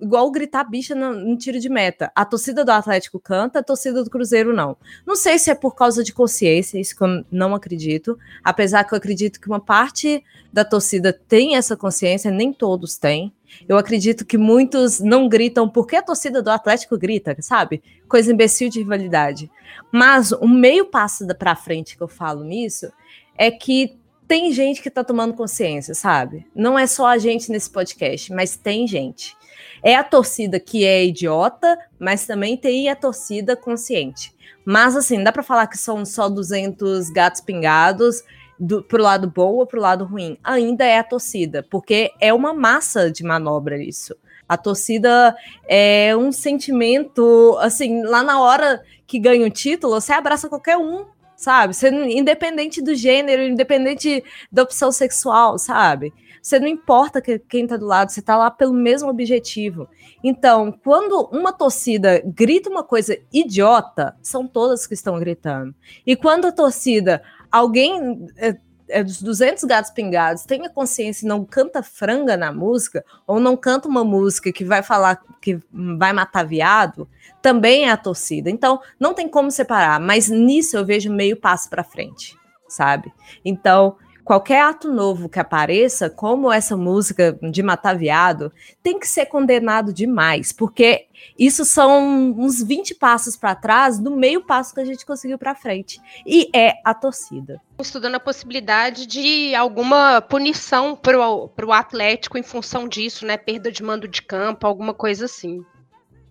igual gritar bicha no, tiro de meta. A torcida do Atlético canta, a torcida do Cruzeiro não. Não sei se é por causa de consciência, isso que eu não acredito. Apesar que eu acredito que uma parte da torcida tem essa consciência, nem todos têm. Eu acredito que muitos não gritam porque a torcida do Atlético grita, sabe? Coisa imbecil de rivalidade. Mas o meio passo para frente que eu falo nisso é que tem gente que tá tomando consciência, sabe? Não é só a gente nesse podcast, mas tem gente. É a torcida que é idiota, mas também tem a torcida consciente. Mas assim, dá para falar que são só 200 gatos pingados do, pro lado bom ou pro lado ruim. Ainda é a torcida, porque é uma massa de manobra isso. A torcida é um sentimento, assim, lá na hora que ganha o título, você abraça qualquer um, sabe? Você, independente do gênero, independente da opção sexual, sabe? Você não importa que, quem tá do lado, você tá lá pelo mesmo objetivo. Então, quando uma torcida grita uma coisa idiota, são todas que estão gritando. E quando a torcida, alguém é dos 200 gatos pingados, tem a consciência e não canta franga na música, ou não canta uma música que vai falar que vai matar viado, também é a torcida. Então, não tem como separar, mas nisso eu vejo meio passo para frente, sabe? Então, qualquer ato novo que apareça, como essa música de matar viado, tem que ser condenado demais, porque isso são uns 20 passos para trás do meio passo que a gente conseguiu para frente. E é a torcida. Estudando a possibilidade de alguma punição para o Atlético em função disso, né? Perda de mando de campo, alguma coisa assim.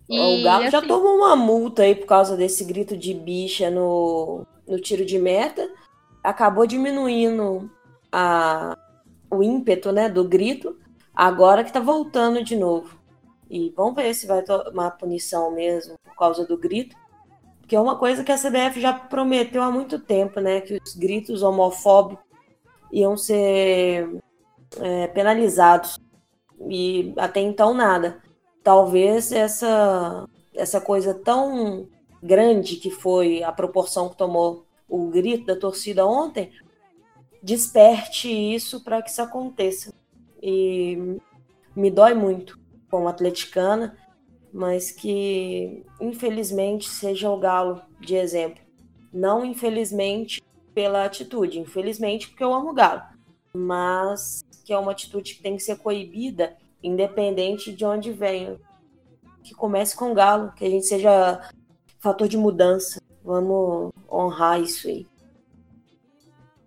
E, o Galo assim... já tomou uma multa aí por causa desse grito de bicha no, no tiro de meta. Acabou diminuindo a, o ímpeto né, do grito, agora que está voltando de novo. E vamos ver se vai tomar punição mesmo por causa do grito. Que é uma coisa que a CBF já prometeu há muito tempo, né? Que os gritos homofóbicos iam ser é, penalizados. E até então nada. Talvez essa, essa coisa tão grande que foi a proporção que tomou o grito da torcida ontem desperte isso para que isso aconteça. E me dói muito como atleticana, mas que infelizmente seja o Galo de exemplo. Não infelizmente pela atitude, infelizmente porque eu amo o Galo, mas que é uma atitude que tem que ser coibida, independente de onde venha. Que comece com o Galo, que a gente seja fator de mudança. Vamos honrar isso aí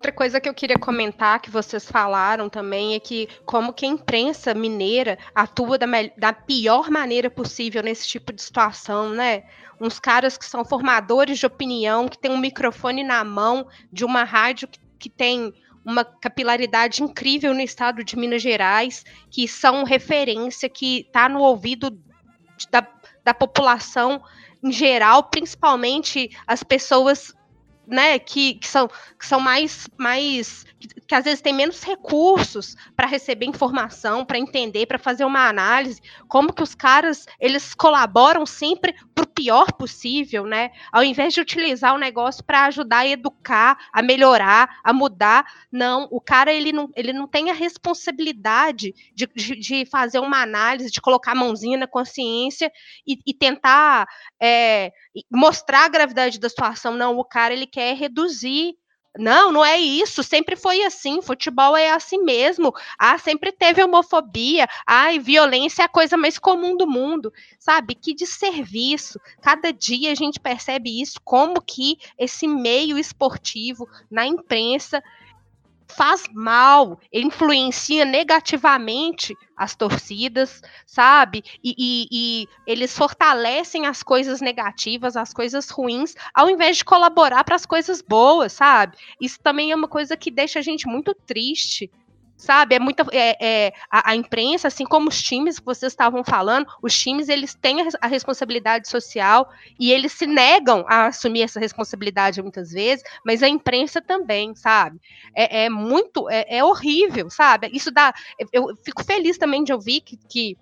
outra coisa que eu queria comentar, que vocês falaram também, é que como que a imprensa mineira atua da, da pior maneira possível nesse tipo de situação, né? Uns caras que são formadores de opinião, que tem um microfone na mão de uma rádio que, que tem uma capilaridade incrível no estado de Minas Gerais, que são referência, que está no ouvido da, da população em geral, principalmente as pessoas né, que, que, são, que são mais, mais que, que às vezes têm menos recursos para receber informação, para entender, para fazer uma análise, como que os caras eles colaboram sempre para o pior possível, né? Ao invés de utilizar o negócio para ajudar a educar, a melhorar, a mudar, não, o cara ele não, ele não tem a responsabilidade de, de, de fazer uma análise, de colocar a mãozinha na consciência e, e tentar é, mostrar a gravidade da situação. Não, o cara ele quer reduzir não, não é isso. Sempre foi assim. Futebol é assim mesmo. Ah, sempre teve homofobia. Ai, violência é a coisa mais comum do mundo. Sabe? Que desserviço. Cada dia a gente percebe isso, como que esse meio esportivo na imprensa faz mal, influencia negativamente as torcidas, sabe? E, e, e, eles fortalecem as coisas negativas, as coisas ruins, ao invés de colaborar para as coisas boas, sabe? Isso também é uma coisa que deixa a gente muito triste, sabe? É muita é, é a, a, imprensa, assim como os times que vocês estavam falando, os times eles têm a, a, responsabilidade social e eles se negam a assumir essa responsabilidade muitas vezes, mas a imprensa também, sabe? É, é muito, é, é, horrível, sabe? Isso dá, eu fico feliz também de ouvir que, que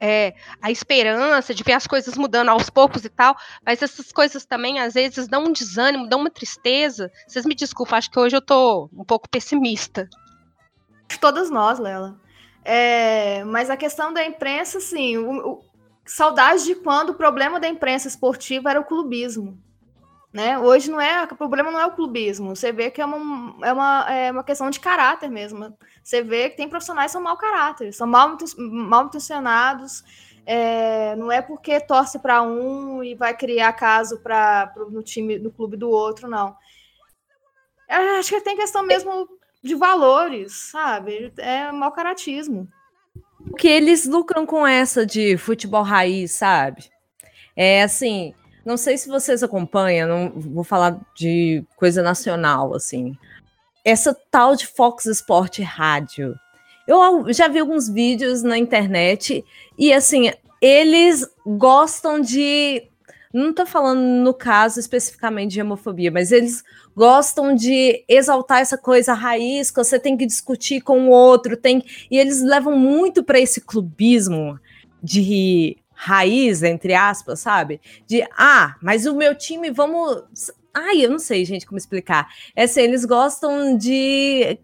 é, a esperança de ver as coisas mudando aos poucos e tal, mas essas coisas também às vezes dão um desânimo, dão uma tristeza. Vocês me desculpem, acho que hoje eu tô um pouco pessimista todas nós, Lela. É, mas a questão da imprensa, assim, o, o, saudade de quando o problema da imprensa esportiva era o clubismo. Né? Hoje não é, o problema não é o clubismo. Você vê que é uma, é uma, é uma questão de caráter mesmo. Você vê que tem profissionais que são mau caráter, são mal, mal intencionados. É, não é porque torce para um e vai criar caso para no time do clube do outro, não. Eu acho que tem questão mesmo de valores, sabe? É mau caratismo. Que eles lucram com essa de futebol raiz, sabe? É assim, não sei se vocês acompanham, não vou falar de coisa nacional, assim. Essa tal de Fox Sport Rádio. Eu já vi alguns vídeos na internet e assim, eles gostam de não estou falando no caso especificamente de homofobia, mas eles gostam de exaltar essa coisa raiz que você tem que discutir com o outro, tem e eles levam muito para esse clubismo de raiz, entre aspas, sabe? De ah, mas o meu time, vamos. Ai, eu não sei, gente, como explicar. É assim, eles gostam de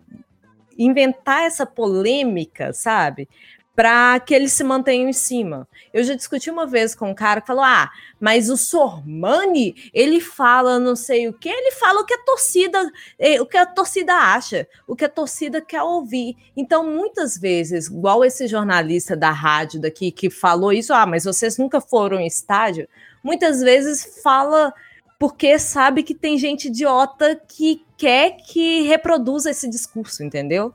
inventar essa polêmica, sabe? Para que eles se mantenham em cima. Eu já discuti uma vez com um cara que falou: ah, mas o Sormani, ele fala não sei o que, ele fala o que a torcida, eh, o que a torcida acha, o que a torcida quer ouvir. Então, muitas vezes, igual esse jornalista da rádio daqui que falou isso, ah, mas vocês nunca foram em estádio, muitas vezes fala porque sabe que tem gente idiota que quer que reproduza esse discurso, entendeu?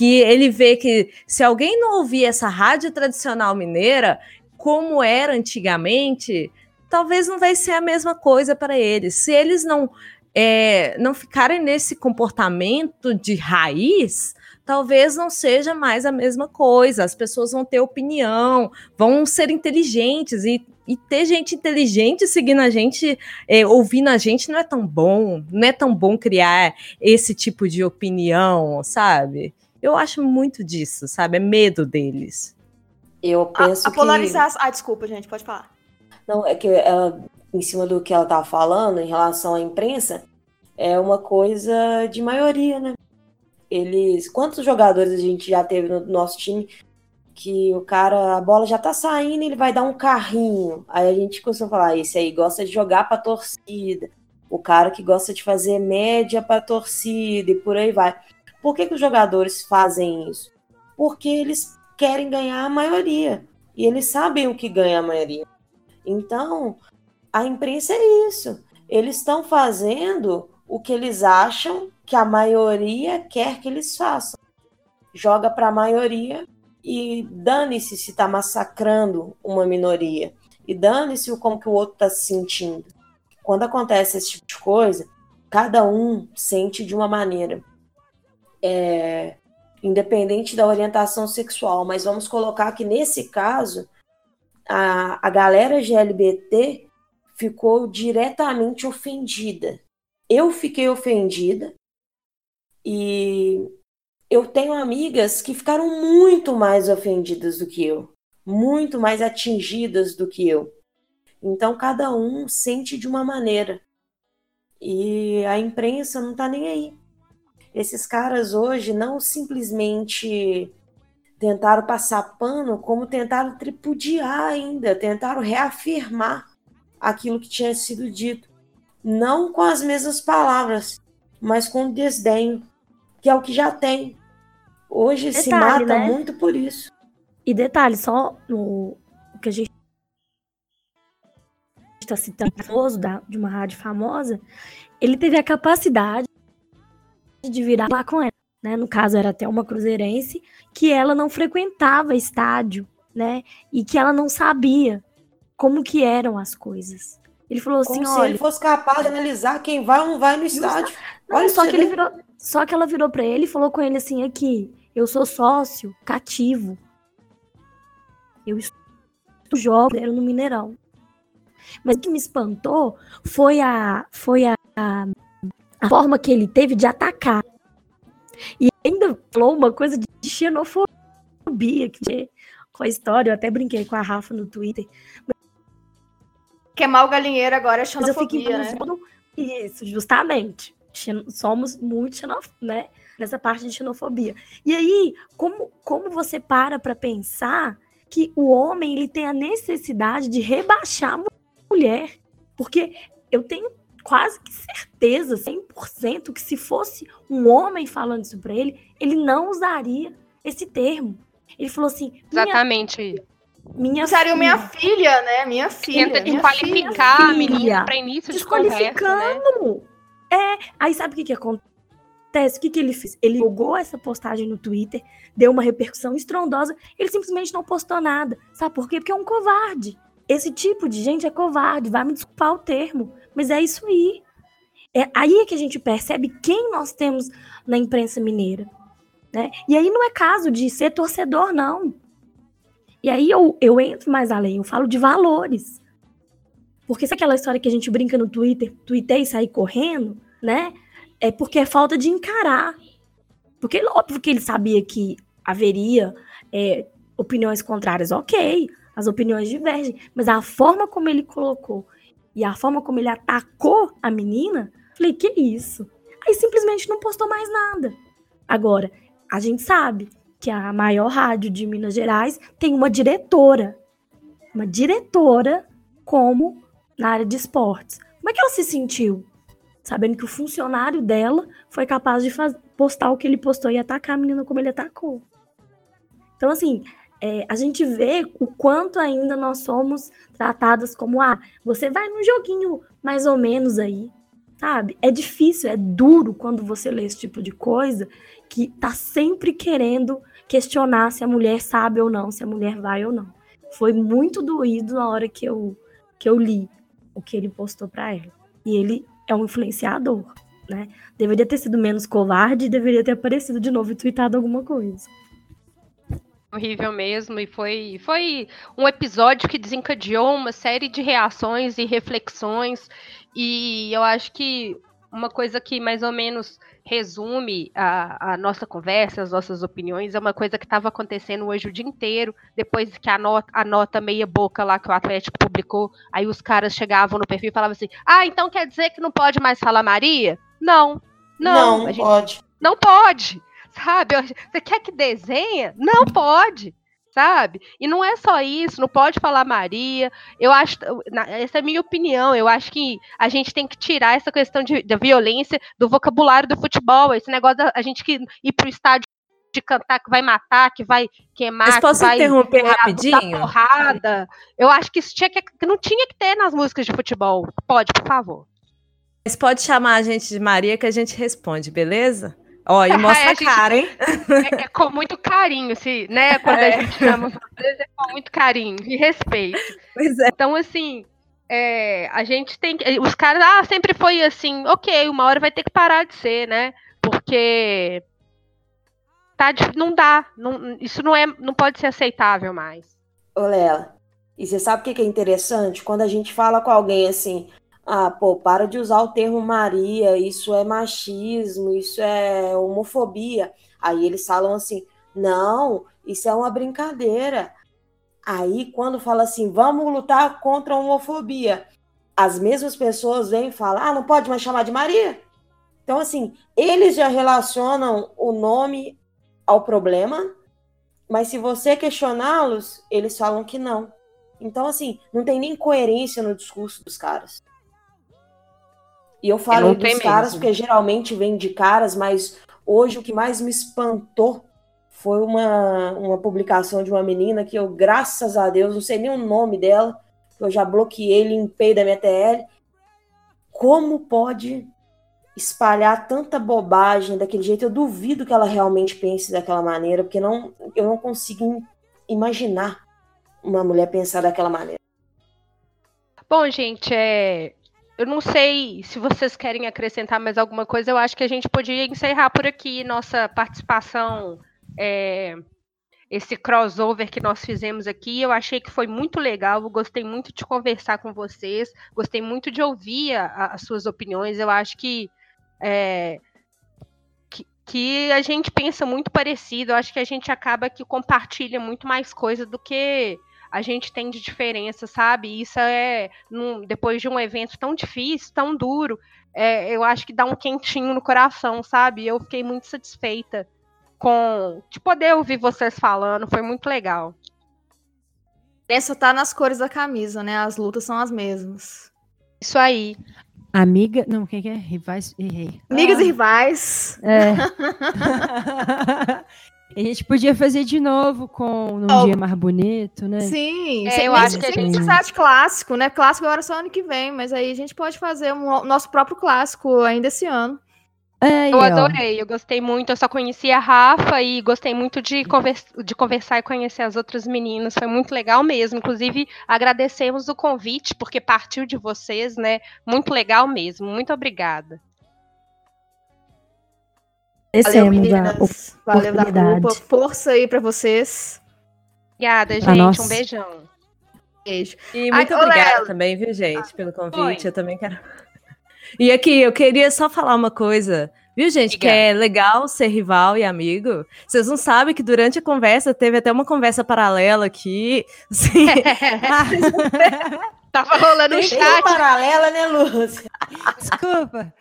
Que ele vê que se alguém não ouvir essa rádio tradicional mineira, como era antigamente, talvez não vai ser a mesma coisa para eles. Se eles não é, não ficarem nesse comportamento de raiz, talvez não seja mais a mesma coisa. As pessoas vão ter opinião, vão ser inteligentes e, e ter gente inteligente seguindo a gente, é, ouvindo a gente, não é tão bom. Não é tão bom criar esse tipo de opinião, sabe? Eu acho muito disso, sabe? É medo deles. Eu penso a, a polarizar... que... Ah, desculpa, gente, pode falar. Não, é que ela, em cima do que ela estava falando em relação à imprensa, é uma coisa de maioria, né? Eles. Quantos jogadores a gente já teve no nosso time que o cara, a bola já tá saindo, ele vai dar um carrinho. Aí a gente costuma falar, esse aí gosta de jogar pra torcida. O cara que gosta de fazer média pra torcida e por aí vai. Por que, que os jogadores fazem isso? Porque eles querem ganhar a maioria. E eles sabem o que ganha a maioria. Então, a imprensa é isso. Eles estão fazendo o que eles acham que a maioria quer que eles façam. Joga para a maioria e dane-se se está massacrando uma minoria. E dane-se como que o outro está se sentindo. Quando acontece esse tipo de coisa, cada um sente de uma maneira. É, independente da orientação sexual, mas vamos colocar que nesse caso a, a galera GLBT ficou diretamente ofendida. Eu fiquei ofendida e eu tenho amigas que ficaram muito mais ofendidas do que eu, muito mais atingidas do que eu. Então cada um sente de uma maneira. E a imprensa não tá nem aí. Esses caras hoje não simplesmente tentaram passar pano, como tentaram tripudiar ainda, tentaram reafirmar aquilo que tinha sido dito. Não com as mesmas palavras, mas com desdém, que é o que já tem. Hoje detalhe, se mata né? muito por isso. E detalhe, só no o que a gente está citando, da, de uma rádio famosa, ele teve a capacidade de virar lá com ela. Né? No caso, era até uma cruzeirense, que ela não frequentava estádio, né? E que ela não sabia como que eram as coisas. Ele falou assim, Como olha... se ele fosse capaz de analisar quem vai ou não vai no estádio. Não, olha só que ele virou, só que ela virou para ele e falou com ele assim aqui, eu sou sócio cativo. Eu jogo era no Mineirão. Mas o que me espantou foi a foi a, a, a forma que ele teve de atacar. E ainda falou uma coisa de xenofobia que com a história, eu até brinquei com a Rafa no Twitter. Queimar o galinheiro agora é xenofobia, Mas eu fico né? Isso, justamente. Somos muito xenofóbicos, né? Nessa parte de xenofobia. E aí, como, como você para para pensar que o homem ele tem a necessidade de rebaixar a mulher? Porque eu tenho quase que certeza, 100%, que se fosse um homem falando isso para ele, ele não usaria esse termo. Ele falou assim: Exatamente. Minha Usaria minha filha, né? Minha filha. Tenta desqualificar filha. a menina para início de conversa, né? É, aí sabe o que que acontece? O que que ele fez? Ele jogou essa postagem no Twitter, deu uma repercussão estrondosa, ele simplesmente não postou nada. Sabe por quê? Porque é um covarde. Esse tipo de gente é covarde, vai me desculpar o termo, mas é isso aí. É aí é que a gente percebe quem nós temos na imprensa mineira. Né? E aí não é caso de ser torcedor, não. E aí eu, eu entro mais além, eu falo de valores. Porque se aquela história que a gente brinca no Twitter, tuitei e sair correndo, né? É porque é falta de encarar. Porque óbvio que ele sabia que haveria é, opiniões contrárias, ok, as opiniões divergem, mas a forma como ele colocou e a forma como ele atacou a menina, falei, que isso? Aí simplesmente não postou mais nada. Agora, a gente sabe que a maior rádio de Minas Gerais tem uma diretora. Uma diretora como na área de esportes. Como é que ela se sentiu? Sabendo que o funcionário dela foi capaz de postar o que ele postou e atacar a menina como ele atacou. Então, assim, é, a gente vê o quanto ainda nós somos tratadas como, ah, você vai num joguinho mais ou menos aí, sabe? É difícil, é duro quando você lê esse tipo de coisa que tá sempre querendo questionar se a mulher sabe ou não, se a mulher vai ou não. Foi muito doído na hora que eu, que eu li o que ele postou para ela. E ele é um influenciador, né? Deveria ter sido menos covarde deveria ter aparecido de novo e tweetado alguma coisa. Horrível mesmo, e foi, foi um episódio que desencadeou uma série de reações e reflexões, e eu acho que uma coisa que mais ou menos resume a, a, nossa conversa, as nossas opiniões, é uma coisa que estava acontecendo hoje o dia inteiro, depois que a nota, a nota meia boca lá que o Atlético publicou, aí os caras chegavam no perfil e falavam assim, ah, então quer dizer que não pode mais falar Maria? Não, não. Não, gente, pode. Não pode, sabe? Você quer que desenha? Não pode sabe? E não é só isso, não pode falar Maria. Eu acho, essa é a minha opinião. Eu acho que a gente tem que tirar essa questão de, da violência do vocabulário do futebol. Esse negócio da a gente que ir pro estádio de cantar que vai matar, que vai queimar, Mas posso que vai interromper rapidinho? porrada. Eu acho que isso tinha que, que não tinha que ter nas músicas de futebol. Pode, por favor. Mas pode chamar a gente de Maria que a gente responde, beleza? Ó, e mostra a, gente, cara, hein? É, é, com muito carinho, se, né? Quando é. a gente chama vocês, é com muito carinho e respeito. Pois é. Então, assim, é, a gente tem que. Os caras, ah, sempre foi assim, ok, uma hora vai ter que parar de ser, né? Porque tá, não dá. Não, isso não, é, não pode ser aceitável mais. Ô, Lela, e você sabe o que é interessante? Quando a gente fala com alguém assim, ah, pô, para de usar o termo Maria, isso é machismo, isso é homofobia. Aí eles falam assim: não, isso é uma brincadeira. Aí, quando fala assim, vamos lutar contra a homofobia, as mesmas pessoas vêm e falam, ah, não pode mais chamar de Maria? Então, assim, eles já relacionam o nome ao problema, mas se você questioná-los, eles falam que não. Então, assim, não tem nem coerência no discurso dos caras. E eu falo dos caras porque geralmente vem de caras, mas hoje o que mais me espantou foi uma, uma publicação de uma menina que eu, graças a Deus, não sei nem o nome dela, eu já bloqueei, limpei da minha TL. Como pode espalhar tanta bobagem daquele jeito? Eu duvido que ela realmente pense daquela maneira, porque não, eu não consigo imaginar uma mulher pensar daquela maneira. Bom, gente, é, eu não sei se vocês querem acrescentar mais alguma coisa. Eu acho que a gente podia encerrar por aqui nossa participação é, esse crossover que nós fizemos aqui. Eu achei que foi muito legal, gostei muito de conversar com vocês, gostei muito de ouvir a, as suas opiniões. Eu acho que, é, que, que a gente pensa muito parecido. Eu acho que a gente acaba que compartilha muito mais coisa do que a gente tem de diferença, sabe? Isso é, num, depois de um evento tão difícil, tão duro, é, eu acho que dá um quentinho no coração, sabe? Eu fiquei muito satisfeita com de poder ouvir vocês falando, foi muito legal. Essa tá nas cores da camisa, né? As lutas são as mesmas. Isso aí. Amiga. Não, quem que é? Rivais. Errei. Amigas ah. e rivais. É. a gente podia fazer de novo com um oh. dia mais bonito, né? Sim, é, eu acho que a gente precisa de clássico, né? Clássico agora só ano que vem, mas aí a gente pode fazer um nosso próprio clássico ainda esse ano. É, eu adorei, eu gostei muito. Eu só conheci a Rafa e gostei muito de, convers de conversar e conhecer as outras meninas. Foi muito legal mesmo. Inclusive, agradecemos o convite, porque partiu de vocês, né? Muito legal mesmo. Muito obrigada. Valeu, meninas. Valeu da culpa. Força aí para vocês. Obrigada, gente. Um beijão. Beijo. E muito Ai, obrigada olé. também, viu, gente, pelo convite. Eu também quero. E aqui, eu queria só falar uma coisa. Viu, gente, Diga. que é legal ser rival e amigo. Vocês não sabem que durante a conversa teve até uma conversa paralela aqui. Assim. Tava rolando um chat. paralela, né, Lúcia? Desculpa.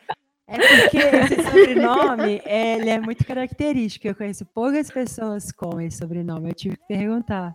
É porque esse sobrenome ele é muito característico. Eu conheço poucas pessoas com esse sobrenome. Eu tive que perguntar.